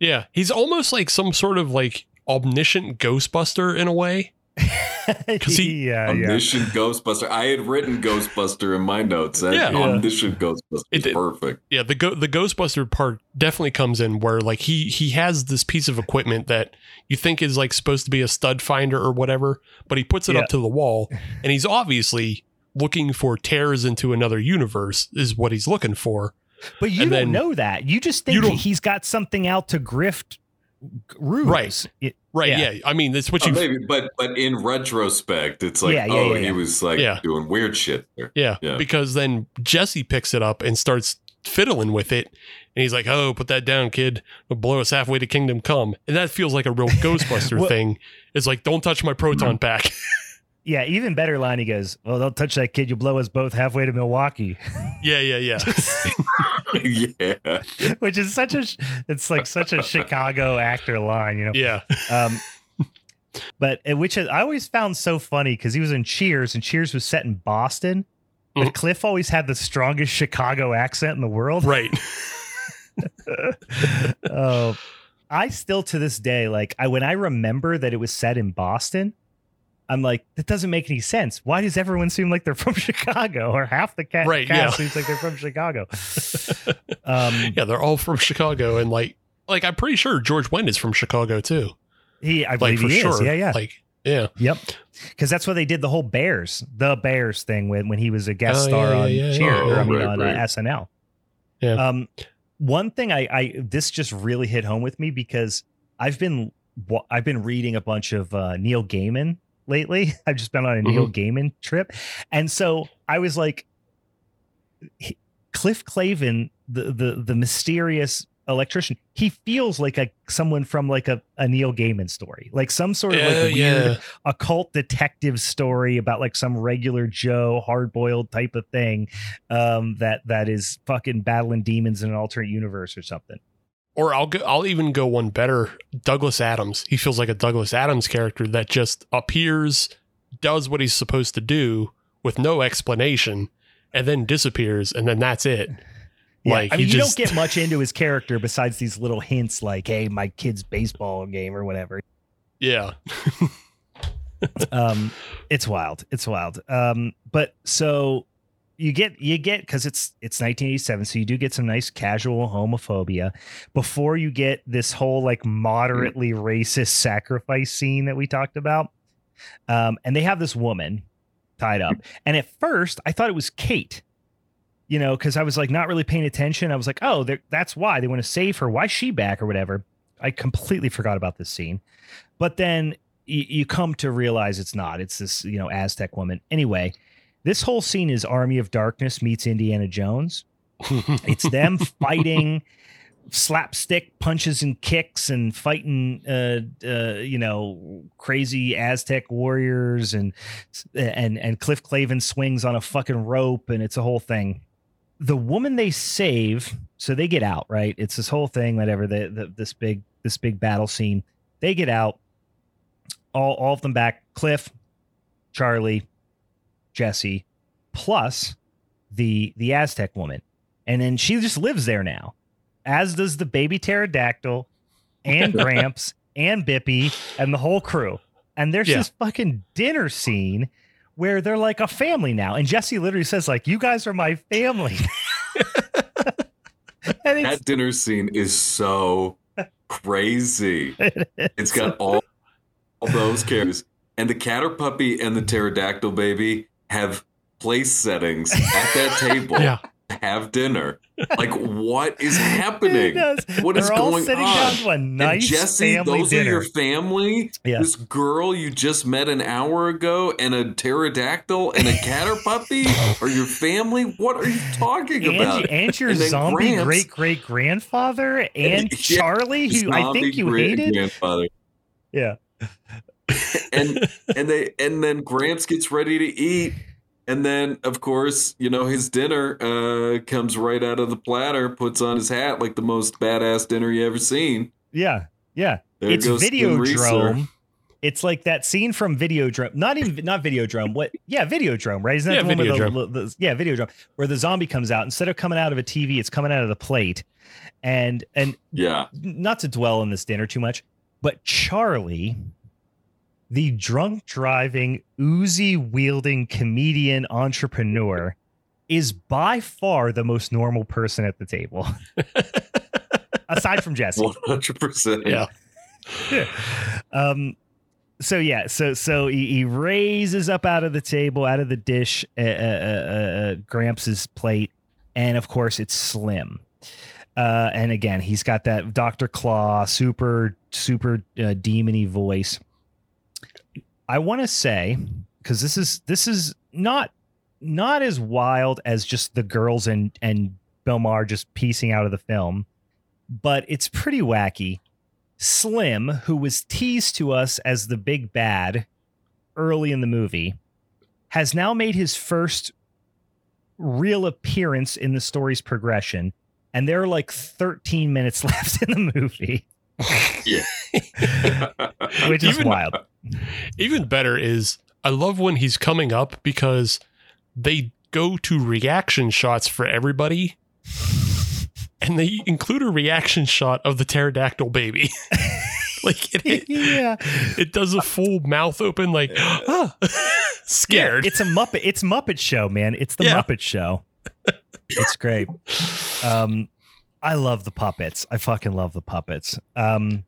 yeah, he's almost like some sort of like omniscient Ghostbuster in a way. 'Cause he- yeah, yeah. Ghostbuster. I had written Ghostbuster in my notes. That Yeah. Yeah. Omniscient Ghostbuster is It- it- perfect. Yeah, the go- the Ghostbuster part definitely comes in where like he he has this piece of equipment that you think is like supposed to be a stud finder or whatever, but he puts it Yeah. up to the wall, and he's obviously looking for tears into another universe is what he's looking for. But you and don't then- know that. You just think don't- he's got something out to grift ruse. Right. It- Right? Yeah. Yeah. I mean, that's what Oh, you. maybe, but but in retrospect, it's like, Yeah, yeah, oh, yeah, he was like Yeah. doing weird shit there. Yeah, Yeah. because then Jesse picks it up and starts fiddling with it, and he's like, "Oh, put that down, kid. It'll blow us halfway to Kingdom Come." And that feels like a real Ghostbuster Well- thing. It's like, "Don't touch my proton hmm. pack." yeah, even better line. He goes, "Well, don't touch that kid. You'll blow us both halfway to Milwaukee," yeah, yeah, yeah. yeah. which is such a. It's like such a Chicago actor line, you know. Yeah. Um, but uh, which I always found so funny because he was in Cheers and Cheers was set in Boston. But Mhm. Cliff always had the strongest Chicago accent in the world. Right. Oh, I still to this day, like I when I remember that it was set in Boston, I'm like, that doesn't make any sense. Why does everyone seem like they're from Chicago, or half the ca- Right, cast yeah. seems like they're from Chicago? um, Yeah, they're all from Chicago, and like, like I'm pretty sure George Wendt is from Chicago too. he, I Like believe for he sure. Yeah, yeah, Like, yeah. yep. Because that's why they did the whole Bears, the Bears thing when when he was a guest Oh, star yeah, on yeah. Cheer, I Oh, mean right, on right. Uh, SNL. Yeah. Um, one thing I, I this just really hit home with me because I've been I've been reading a bunch of uh, Neil Gaiman lately. I've just been on a Neil Gaiman trip, and so I was like, he- Cliff Clavin, the the the mysterious electrician, he feels like a someone from like a, a Neil Gaiman story, like some sort of like Uh, weird yeah. occult detective story about like some regular Joe hard boiled type of thing um, that that is fucking battling demons in an alternate universe or something. Or I'll go, I'll even go one better. Douglas Adams. He feels like a Douglas Adams character that just appears, does what he's supposed to do with no explanation, and then disappears, and then that's it. Yeah, Like I mean, you just don't get much into his character besides these little hints, like "Hey, my kid's baseball game" or whatever. yeah. um it's wild it's wild um but so you get you get because it's it's 1987 so you do get some nice casual homophobia. Before you get this whole like moderately racist sacrifice scene that we talked about um and they have this woman tied up. And at first i thought it was kate you know because i was like not really paying attention. I was like oh that's why they want to save her. Why she back? or whatever. I completely forgot about this scene. But then you come to realize it's not. It's this, you know, Aztec woman. Anyway, this whole scene is Army of Darkness meets Indiana Jones. It's them fighting slapstick punches and kicks and fighting uh, uh you know crazy aztec warriors and and and cliff clavin swings on a fucking rope and it's a whole thing. The woman they save so they get out right? It's this whole thing whatever the, the this big this big battle scene. They get out. All all of them back. Cliff charlie jesse plus the the aztec woman and then she just lives there now as does the baby pterodactyl and gramps and bippy and the whole crew and there's Yeah. this fucking dinner scene where they're like a family now and jesse literally says like you guys are my family and That dinner scene is so crazy. It's got all, all those characters. And the catter puppy and the pterodactyl baby have place settings at that table yeah. have dinner. Like, what is happening? What is They're all going on? a And Jesse, those dinner. are your family. Yeah. This girl you just met an hour ago, and a pterodactyl and a catter puppy are your family. What are you talking about? and, and your And zombie great great grandfather and Yeah, Charlie, who I think you hated. Yeah. And and they and then Gramps gets ready to eat, and then of course you know his dinner uh, comes right out of the platter, puts on his hat like the most badass dinner you ever seen. Yeah. Yeah. There it's goes Slim Videodrome. It's like that scene from Videodrome. Not even not Videodrome. What? Yeah, Videodrome. Right? Isn't that Yeah, the one where the, Videodrome. the- yeah Videodrome where the zombie comes out instead of coming out of a TV, it's coming out of the plate. And and Yeah, not to dwell on this dinner too much, but Charlie, the drunk driving, Uzi wielding comedian entrepreneur, is by far the most normal person at the table. Aside from Jesse. one hundred percent. Yeah. um so yeah so so he, he raises up out of the table out of the dish uh, uh, uh, uh, gramps's plate and of course it's slim uh and again he's got that dr claw super super uh, demony voice i want to say because this is this is not not as wild as just the girls and and Bill Maher just piecing out of the film but it's pretty wacky Slim, who was teased to us as the big bad early in the movie, has now made his first real appearance in the story's progression. And there are like 13 minutes left in the movie, which is Even- wild. Even better is I love when he's coming up because they go to reaction shots for everybody. And they include a reaction shot of the pterodactyl baby. like it, it, yeah. it does a full mouth open, like ah, scared. Yeah, it's a Muppet. It's Muppet Show, man. It's the Yeah. Muppet Show. It's great. Um, I love the puppets. I fucking love the puppets. Um,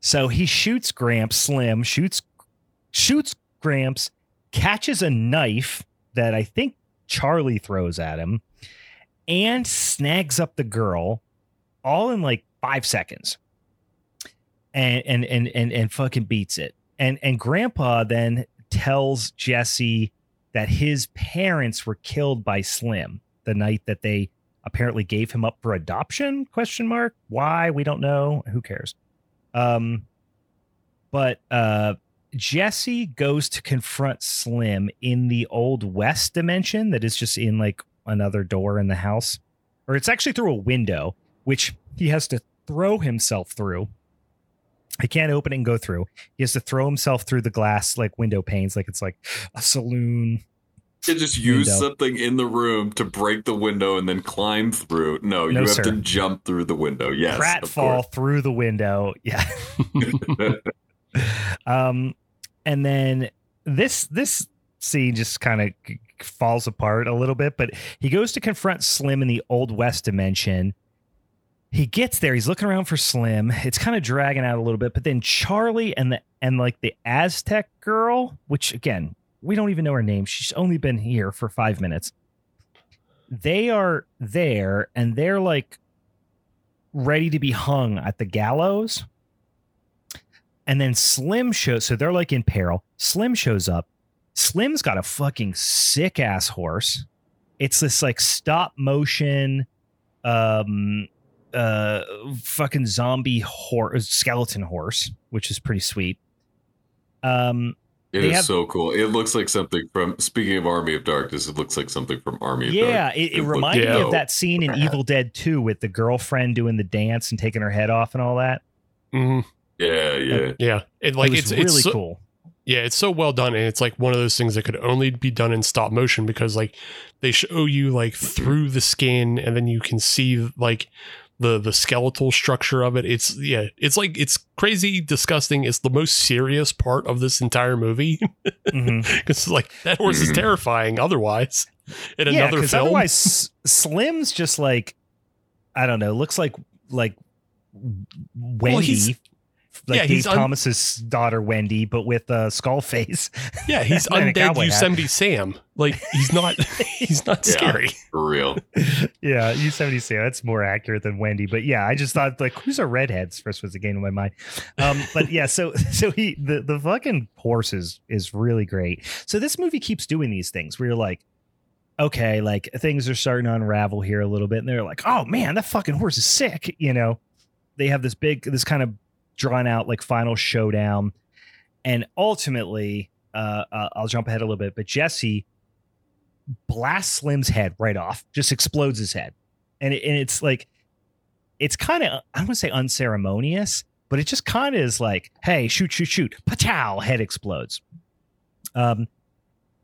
so he shoots Gramps, Slim shoots shoots Gramps, catches a knife that I think Charlie throws at him, and snags up the girl, all in like five seconds. And and and and and fucking beats it. And and Grandpa then tells Jesse that his parents were killed by Slim the night that they apparently gave him up for adoption question mark? Why? We don't know. Who cares? Um but uh Jesse goes to confront Slim in the old west dimension that is just in like another door in the house. Or it's actually through a window which he has to throw himself through. He can't open it and go through. He has to throw himself through the glass like window panes like it's like a saloon You just use Window. something in the room to break the window and then climb through. No, No, you have sir. to jump through the window. Yes, fall pratfall through the window. Yeah. um, and then this this scene just kind of falls apart a little bit, but he goes to confront Slim in the old west dimension. He gets there. He's looking around for Slim. It's kind of dragging out a little bit, but then Charlie and the and like the Aztec girl, which again we don't even know her name. She's only been here for five minutes. They are there, and they're like ready to be hung at the gallows. And then Slim shows, so they're like in peril. Slim shows up. Slim's got a fucking sick ass horse. It's this like stop motion, um, uh, fucking zombie horse, skeleton horse, which is pretty sweet. Um, It They is have- so cool. It looks like something from. Speaking of Army of Darkness, it looks like something from Army of yeah, Darkness. it, it looked reminded me Yeah. of that scene in Evil Dead 2 with the girlfriend doing the dance and taking her head off and all that. Mhm. Yeah, yeah. Yeah, it like it was it's really it's so, cool. yeah, it's so well done, and it's like one of those things that could only be done in stop motion because like they show you like through the skin, and then you can see like the the skeletal structure of it. It's yeah, it's like it's crazy, disgusting. It's the most serious part of this entire movie Mhm. because like that horse is Mhm. terrifying. Otherwise, in yeah, another because film, otherwise Slim's just like I don't know, looks like like Wendy he's- like Yeah, Dave he's un- Thomas's daughter Wendy, but with a uh, skull face. Yeah, he's undead cowboy hat. Yosemite Sam. Like he's not he's not Yeah. scary. For real. yeah, Yosemite Sam. That's more accurate than Wendy. But yeah, I just thought like who's a redheads First was the game in my mind. Um, but yeah, so so he the the fucking horse is is really great. So this movie keeps doing these things where you're like, okay, like things are starting to unravel here a little bit, and they're like, oh man, that fucking horse is sick. You know, they have this big, this kind of drawn out like final showdown, and ultimately, uh, uh I'll jump ahead a little bit, but Jesse blasts Slim's head right off, just explodes his head. And, it, and it's like, it's kind of, I don't want to say unceremonious, but it just kind of is like, hey, shoot, shoot, shoot, patow, head explodes. Um,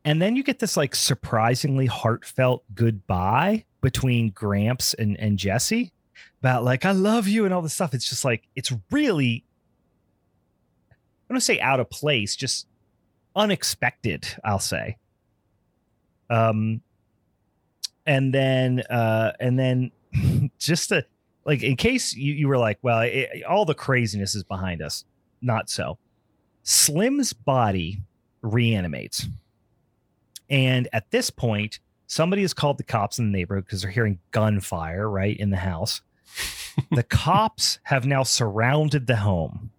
and then you get this like surprisingly heartfelt goodbye between Gramps and, and Jesse about like, I love you and all this stuff. It's just like, it's really, I don't say out of place, just unexpected, I'll say. Um, and then, uh, and then just to like, in case you, you were like, well, it, all the craziness is behind us. Not so. Slim's body reanimates. And at this point, somebody has called the cops in the neighborhood because they're hearing gunfire right in the house. The cops have now surrounded the home.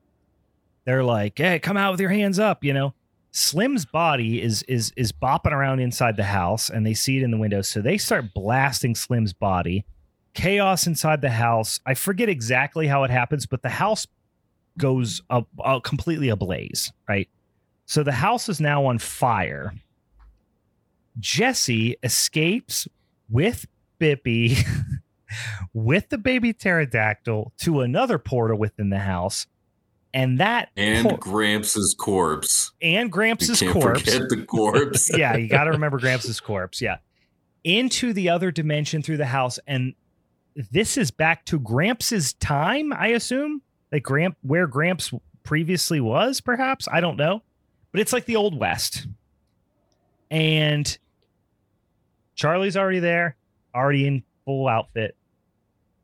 They're like, "Hey, come out with your hands up," you know. Slim's body is is is bopping around inside the house, and they see it in the window. So they start blasting Slim's body. Chaos inside the house. I forget exactly how it happens, but the house goes up, completely ablaze. Right. So the house is now on fire. Jesse escapes with Bippy, with the baby pterodactyl to another portal within the house, and that And por- Gramps' corpse. and Gramps's corpse. forget the corpse. yeah, you got to remember Gramps's corpse. Yeah, into the other dimension through the house, and this is back to Gramps's time. I assume like Gramp where Gramps previously was, perhaps I don't know, but it's like the old west, and Charlie's already there, already in full outfit.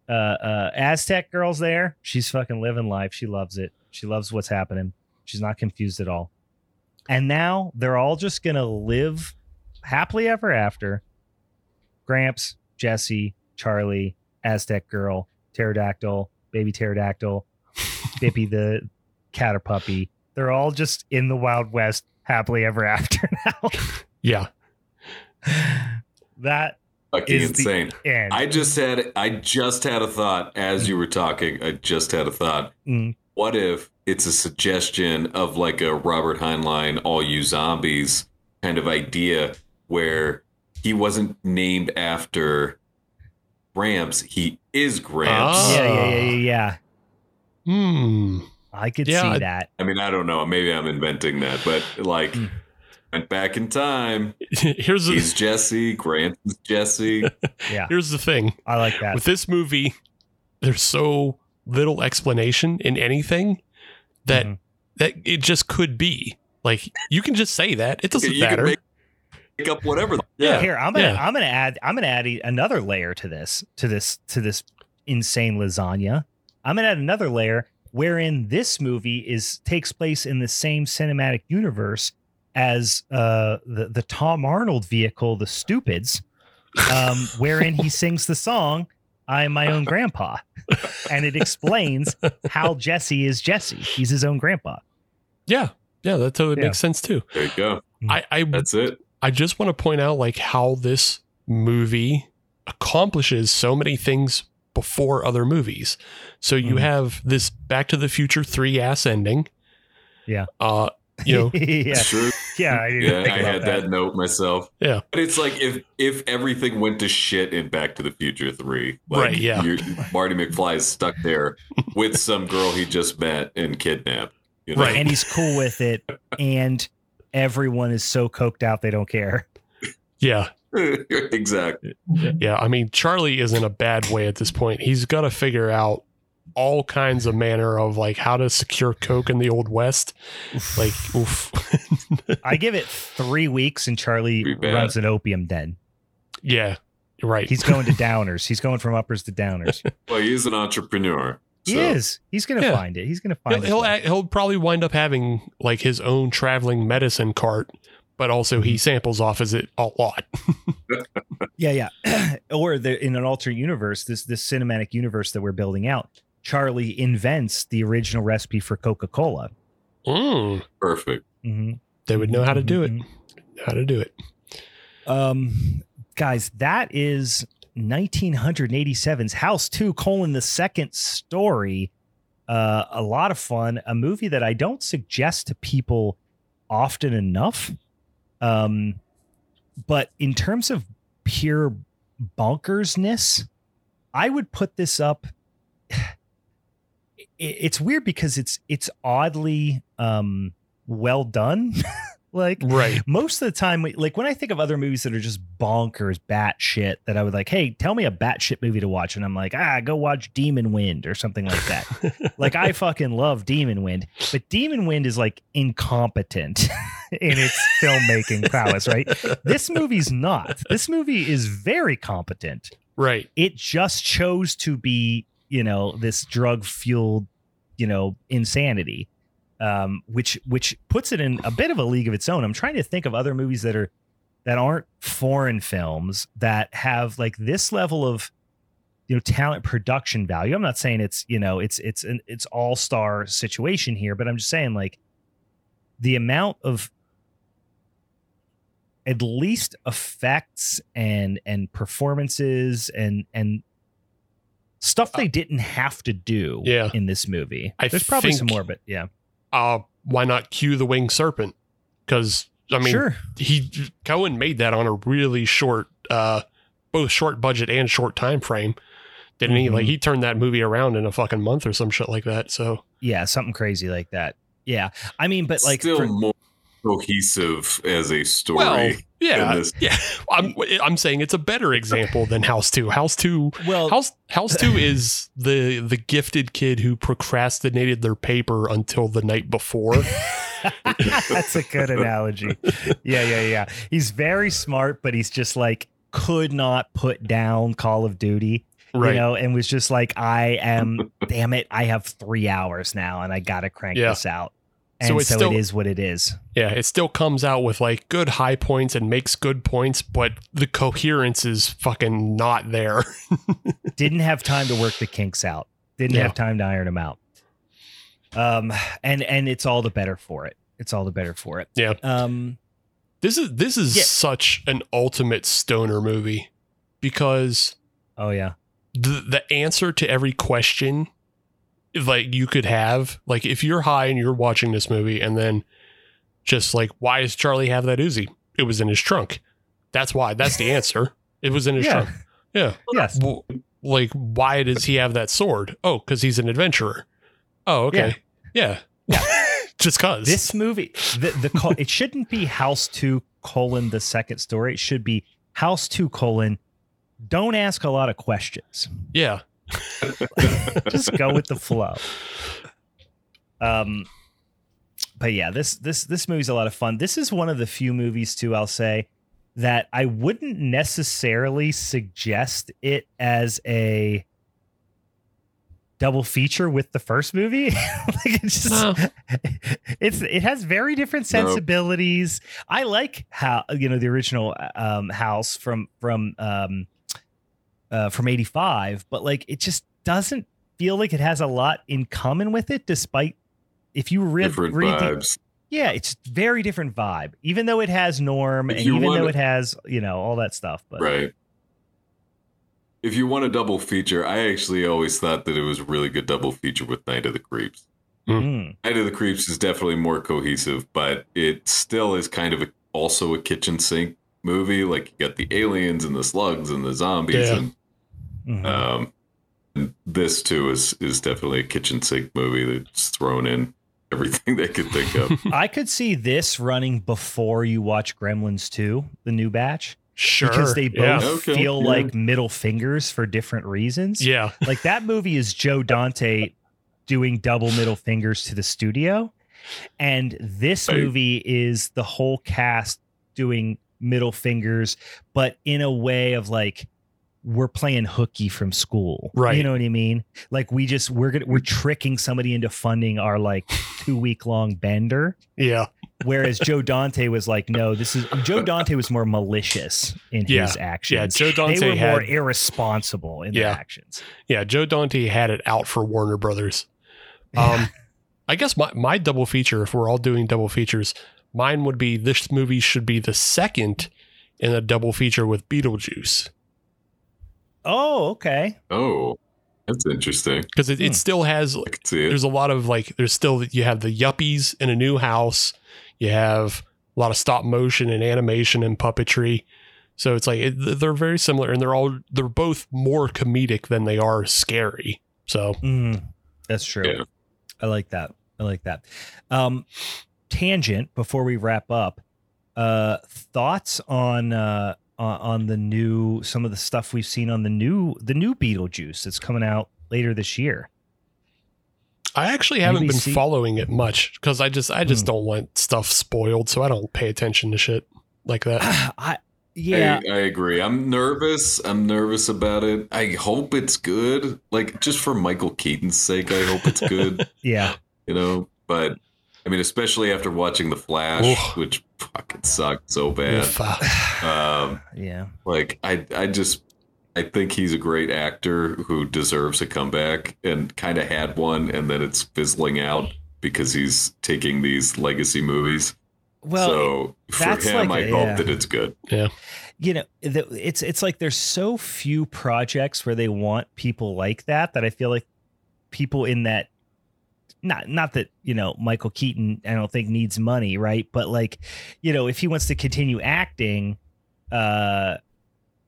Uh, uh, Aztec girl's there. She's fucking living life. She loves it. She loves what's happening. She's not confused at all. And now they're all just gonna live happily ever after. Gramps, Jesse, Charlie, Aztec girl, pterodactyl, baby pterodactyl, Bippy the catter puppy. They're all just in the Wild West happily ever after now. Yeah. that Fucking Is the- insane. end. I just had I just had a thought as you were talking. I just had a thought. Mm. What if it's a suggestion of like a Robert Heinlein "All You Zombies" kind of idea, where he wasn't named after Gramps, he is Gramps. Ah. yeah, yeah, yeah, yeah, yeah. Hmm. I could Yeah, see I- that. I mean, I don't know. Maybe I'm inventing that, but like Mm. Went back in time. Here's the He's Jesse. Grant is Jesse. Yeah, here's the thing. I like that. With this movie, there's so little explanation in anything that Mhm. that it just could be. Like you can just say that. It doesn't you matter. can make, make up whatever. Yeah. Here, I'm gonna Yeah. I'm gonna add I'm gonna add another layer to this to this to this insane lasagna. I'm gonna add another layer wherein this movie is takes place in the same cinematic universe as uh the the Tom Arnold vehicle, The Stupids, um, wherein he sings the song "I Am My Own Grandpa," and it explains how Jesse is Jesse. He's his own grandpa. yeah. Yeah, that totally Yeah. makes sense too. There you go. I, I That's it. I just want to point out like how this movie accomplishes so many things before other movies. So you Mhm. have this Back to the Future 3 ass ending. Yeah. Uh you know, yeah, True. yeah. I Yeah, I about had that. note myself. Yeah. But it's like if if everything went to shit in Back to the Future Three, like Right, yeah. you're, Marty McFly is stuck there with some girl he just met and kidnapped. You know? Right. and he's cool with it and everyone is so coked out they don't care yeah. exactly. Yeah, I mean Charlie is in a bad way at this point. He's got to figure out all kinds of manner of like how to secure coke in the old west. Like oof. i give it three weeks and charlie runs an opium den yeah. You're right. he's going to downers he's going from uppers to downers Well, he's an entrepreneur, He So- is. He's gonna Yeah. find it. He's gonna He'll find it. he'll, he'll probably wind up having like his own traveling medicine cart, but also he mm-hmm. samples off as it a lot. Yeah, yeah. or the, in an alternate universe, this this cinematic universe that we're building out, Charlie invents the original recipe for Coca Cola. Mm, Perfect. Mm-hmm. they would know how to do it. How to do it. Um, guys, that is 1987's House Two: colon the second story. Uh, a lot of fun. A movie that I don't suggest to people often enough. Um, but in terms of pure bonkersness, I would put this up. It- It's weird because it's it's oddly um well done. like Right. most of the time, like when I think of other movies that are just bonkers, bat shit, that I would like, hey, tell me a bat shit movie to watch, and I'm like, ah, go watch Demon Wind or something like that. like I fucking love Demon Wind, but Demon Wind is like incompetent in its filmmaking prowess, right? This movie's not. This movie is very competent. right. It just chose to be, you know, this drug fueled, you know, insanity um, which which puts it in a bit of a league of its own. I'm trying to think of other movies that are that aren't foreign films that have like this level of you know talent production value. I'm not saying it's you know it's it's an it's all star situation here, but I'm just saying like the amount of at least effects and and performances and and stuff they didn't have to do Yeah. in this movie. I There's probably some more, but yeah. Uh, why not Q the winged serpent? Because I mean, sure. he Cohen made that on a really short, uh, both short budget and short time frame. Didn't he? Mhm. Like he turned that movie around in a fucking month or some shit like that. So Yeah, something crazy like that. Yeah. I mean, but like still for- more cohesive as a story. well, yeah, this. yeah. I'm I'm saying it's a better example than House Two. House Two well, House House Two is the the gifted kid who procrastinated their paper until the night before. that's a good analogy. Yeah, yeah, yeah. He's very smart, but he's just like could not put down Call of Duty, right. you know, and was just like, I am, damn it, I have three hours now and I got to crank Yeah. this out. And So so, still- it is what it is. Yeah, it still comes out with like good high points and makes good points, but the coherence is fucking not there. Didn't have time to work the kinks out. Didn't Yeah. have time to iron them out. Um, and and it's all the better for it. It's all the better for it. Yeah. Um, This is this is Yeah. such an ultimate stoner movie because oh yeah. the the answer to every question like you could have like if you're high and you're watching this movie and then just like why does Charlie have that Uzi? It was in his trunk. That's why. That's the answer. It was in his Yeah. trunk. Yeah. Yes. Well, like why does he have that sword? Oh, because he's an adventurer. Oh, okay. Yeah. Yeah. Just cause. This movie, the the call, it shouldn't be House Two colon the second story. It should be House Two colon. Don't ask a lot of questions. yeah. Just go with the flow. Um, but yeah, this this this movie's a lot of fun. This is one of the few movies too. I'll say that I wouldn't necessarily suggest it as a double feature with the first movie. like it's just No. it's it has very different Nope. sensibilities. I like how you know the original um house from from um uh from 85, but like it just doesn't feel like it has a lot in common with it despite if you read, Different read the, yeah, it's very different vibe. Even though it has Norm If and even though wanna- it has, you know, all that stuff, but Right. If you want a double feature, I actually always thought that it was a really good double feature with Night of the Creeps. Mm, Night of the Creeps is definitely more cohesive, but it still is kind of a, also a kitchen sink movie. Like you got the aliens and the slugs and the zombies, Yeah. and mhm. um, this too is is definitely a kitchen sink movie that's thrown in everything they could think of. I could see this running before you watch Gremlins 2, the new batch, Sure. because they both yeah. Okay, feel yeah. like middle fingers for different reasons. Yeah. Like that movie is Joe Dante doing double middle fingers to the studio. And this Right. movie is the whole cast doing middle fingers, but in a way of like we're playing hooky from school. Right. You know what I mean? Like we just we're gonna we're tricking somebody into funding our like two week long bender. Yeah. Whereas Joe Dante was like, no, this is Joe Dante was more malicious in Yeah. his actions. Yeah. Joe Dante they were more irresponsible in Yeah. their actions. yeah, Joe Dante had it out for Warner Brothers. Um I guess my, my double feature, if we're all doing double features, mine would be this movie should be the second in a double feature with Beetlejuice. Oh, okay. Oh, that's interesting. Because it, Hmm. it still has I can there's a lot of like there's still you have the yuppies in a new house you have a lot of stop motion and animation and puppetry so it's like it, they're very similar and they're all they're both more comedic than they are scary so Mm, that's true. Yeah. I like that. I like that. Um, tangent before we wrap up. Uh, thoughts on uh on, on the new some of the stuff we've seen on the new the new Beetlejuice that's coming out later this year. i actually haven't Maybe been see- following it much because i just i just Hmm. don't want stuff spoiled so i don't pay attention to shit like that I yeah. I, I agree. I'm nervous. I'm nervous about it. I hope it's good. Like just for Michael Keaton's sake, I hope it's good. yeah. you know, but I mean, especially after watching The Flash, Oof. which fucking sucked so bad. Oof, uh, Um, Yeah. like I, I just, I think he's a great actor who deserves a comeback, and kind of had one, and then it's fizzling out because he's taking these legacy movies. Well, so for that's him, like I a- hope yeah. that it's good. Yeah, you know the, it's it's like there's so few projects where they want people like that that I feel like people in that not not that you know Michael Keaton I don't think needs money right but like you know if he wants to continue acting uh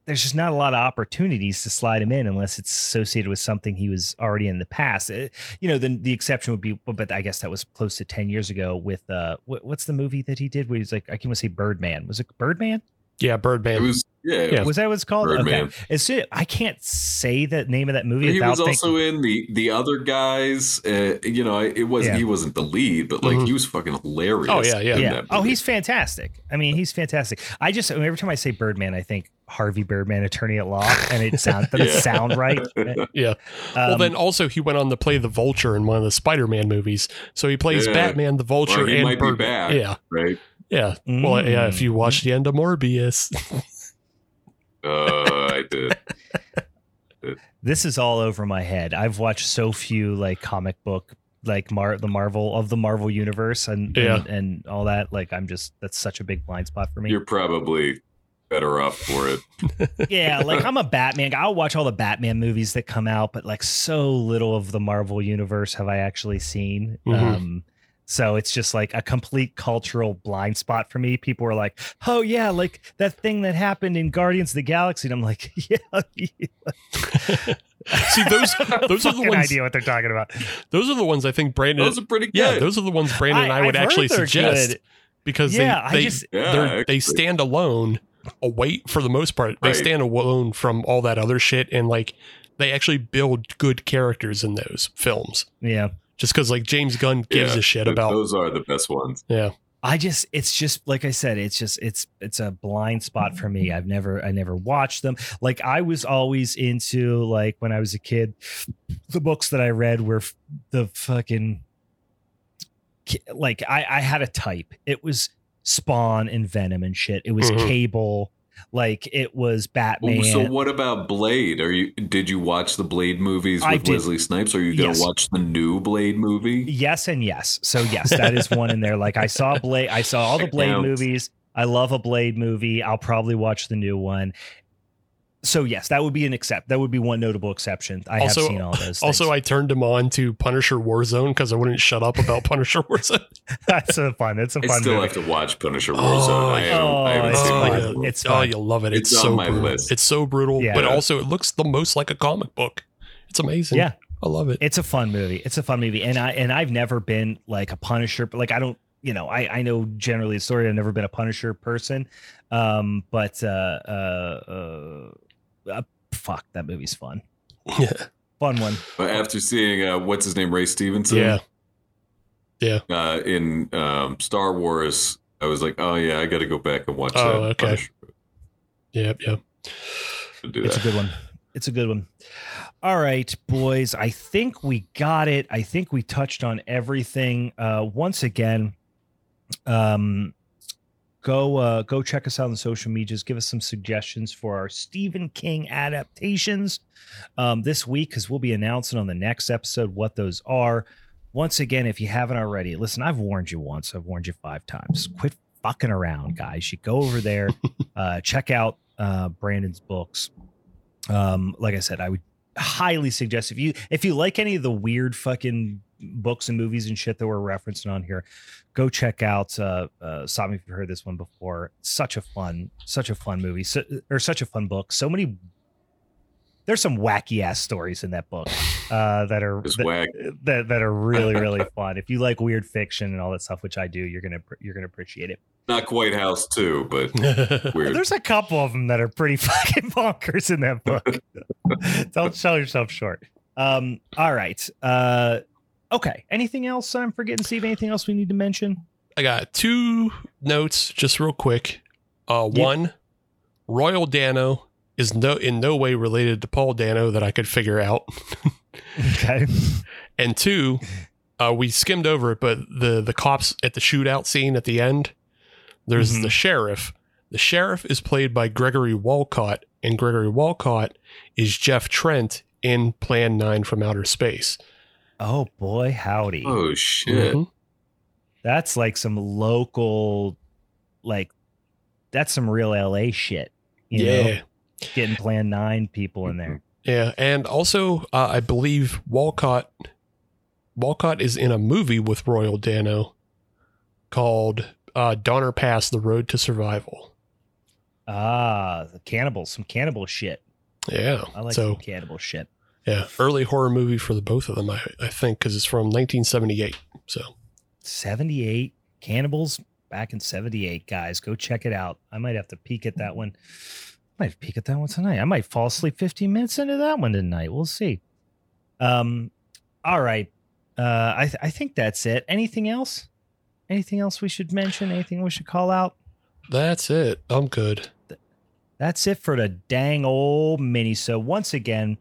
there's just not a lot of opportunities to slide him in unless it's associated with something he was already in the past. Uh, you know, then the exception would be, but I guess that was close to 10 years ago with, uh, what, what's the movie that he did where he's like, I can't say Birdman. Was it Birdman? yeah It birdman was yeah. Yeah. Was that what's called? Birdman. Okay. It's just, I can't say the name of that movie He without was also in the the other guys. Uh, you know, it wasn't Yeah. he wasn't the lead, but like Mhm. he was fucking hilarious. Oh, yeah, yeah. yeah. Oh, he's fantastic. I mean, he's fantastic. I just every time I say Birdman, I think Harvey Birdman, attorney at law, and it sounds doesn't Yeah. sound right. yeah well Um, then also he went on to play the vulture in one of the spider-man movies so he plays Yeah. batman the vulture Well, he and might be birdman back. yeah right. yeah well yeah if Mm. you watch the end of morbius Uh, I did. this is all over my head. I've watched so few like comic book like Mar the Marvel of the Marvel universe and Yeah. and, and all that. Like I'm just that's such a big blind spot for me. You're probably better off for it. yeah, like I'm a Batman guy. I'll watch all the Batman movies that come out, but like so little of the Marvel universe have I actually seen. Mhm. Um so it's just like a complete cultural blind spot for me. People were like, "Oh yeah, like that thing that happened in Guardians of the Galaxy," and I'm like, "Yeah." See, those- I have no those are the ones- idea what they're talking about. those are the ones i think brandon Those are pretty good. yeah those are the ones brandon and i, would I've actually suggest good. because Yeah, they, they, just- Yeah, they're, they stand alone away for the most part they Right. stand alone from all that other shit and like they actually build good characters in those films Yeah. Just because like james gunn gives Yeah, a shit about Those are the best ones. yeah I just it's just like I said, it's just it's it's a blind spot for me. I've never I never watched them. Like I was always into like when I was a kid, the books that I read were the fucking like I I had a type. It was Spawn and Venom and shit. It was Mhm. Cable, like it was Batman. So what about Blade? Are you did you watch the Blade movies with. Wesley Snipes? Are you gonna Yes. watch the new Blade movie? Yes and yes. So yes, that is one in there. Like I saw Blade, I saw all the Blade movies. I love a Blade movie. I'll probably watch the new one. So yes, that would be an except. That would be one notable exception. I Also- have seen all those. also things. i turned him on to punisher warzone because i wouldn't shut up about punisher warzone that's a fun. It's a I fun I still movie. have to watch Punisher Oh, Warzone. I, haven't, oh, I haven't it's seen fun. it. yeah. It's oh fun. you love it it's, It's on so my brutal list. it's so brutal Yeah. but also it looks the most like a comic book it's amazing Yeah. i love it It's a fun movie. It's a fun movie, and I and I've never been like a Punisher. But like I don't, you know, I I know generally the story. I've never been a Punisher person, um, but uh, uh, uh, uh, fuck, that movie's fun. yeah Fun one. But after seeing uh, what's his name, Ray Stevenson, yeah Yeah. uh, in um, Star Wars, I was like, oh yeah, I got to go back and watch Oh, that. okay. Punisher. yep yep To do It's a good one. It's a good one. All right, boys. I think we got it. I think we touched on everything. Uh, once again, um, go uh, go check us out on the social medias. Give us some suggestions for our Stephen King adaptations um, this week because we'll be announcing on the next episode what those are. Once again, if you haven't already, listen. I've warned you once. I've warned you five times. Quit fucking around, guys. You go over there, uh, check out uh, Brandon's books. Um, like I said, I would highly suggest if you if you like any of the weird fucking books and movies and shit that we're referencing on here, go check out uh, uh Stop me if you've heard this one before. Such a fun, such a fun movie, so, or such a fun book. So many. There's some wacky ass stories in that book uh, that are that, that that are really really fun. If you like weird fiction and all that stuff, which I do, you're gonna you're gonna appreciate it. Not quite House too, but weird. There's a couple of them that are pretty fucking bonkers in that book. Don't sell yourself short. Um, all right. Uh, okay. Anything else I'm forgetting, Steve? Anything else we need to mention? I got two notes just real quick. Uh, Yeah. One, Royal Dano is no in no way related to Paul Dano that I could figure out. Okay. And two, uh, we skimmed over it, but the the cops at the shootout scene at the end, there's Mhm. the sheriff. The sheriff is played by Gregory Walcott, and Gregory Walcott is Jeff Trent in Plan Nine from Outer Space. Oh boy, howdy. oh shit! Mhm. That's like some local, like, that's some real LA shit. You Yeah. know, getting Plan Nine people in there. Yeah, and also uh, I believe Walcott Walcott is in a movie with Royal Dano called uh, Donner Pass: The Road to Survival. Ah, the cannibals, some cannibal shit. Yeah, I like so some cannibal shit. Yeah, early horror movie for the both of them, I, I think, because it's from 1978. So. 78 cannibals? Back in 78 guys. Go check it out. I might have to peek at that one. I might peek at that one tonight. I might fall asleep 15 minutes into that one tonight. We'll see. Um all right. Uh i th- i think that's it. Anything else? Anything else we should mention? Anything we should call out? That's it. I'm good. that's it for the dang old mini so once again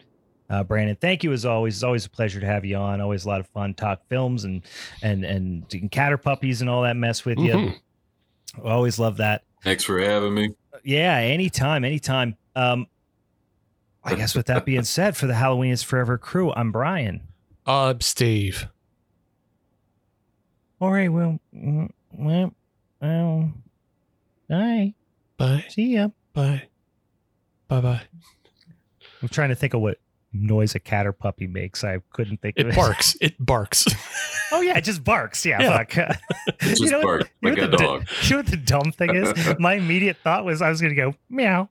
uh, Brandon, thank you as always. It's always a pleasure to have you on. Always a lot of fun. Talk films and and and, and caterpuppies and all that mess with you. Mhm. Always love that. Thanks for having me. Yeah, anytime, anytime. Um, I guess with that being said, for the Halloween is Forever crew, I'm Brian. Uh, Steve. All right, well, mm, well, well, bye. Bye. See ya. Bye. Bye. Bye. I'm trying to think of what noise a cat or puppy makes. I couldn't think of It it. barks. It barks. Oh yeah, it just barks. Yeah, Yeah. fuck. It just You know what- barked you know like a what the- dog. You know what the dumb thing is? My immediate thought was I was going to go meow.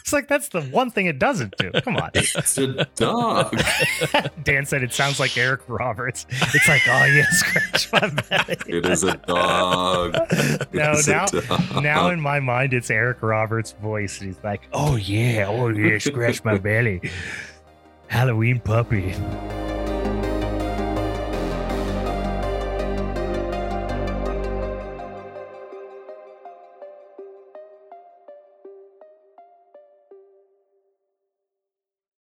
it's like that's the one thing it doesn't do. Come on. It's a dog. Dan said it sounds like Eric Roberts. It's like, oh yeah, scratch my belly. It is a dog. no, It's a now dog. now in my mind it's Eric Roberts' voice, and he's like, "Oh yeah, oh yeah, scratch my belly, Halloween puppy.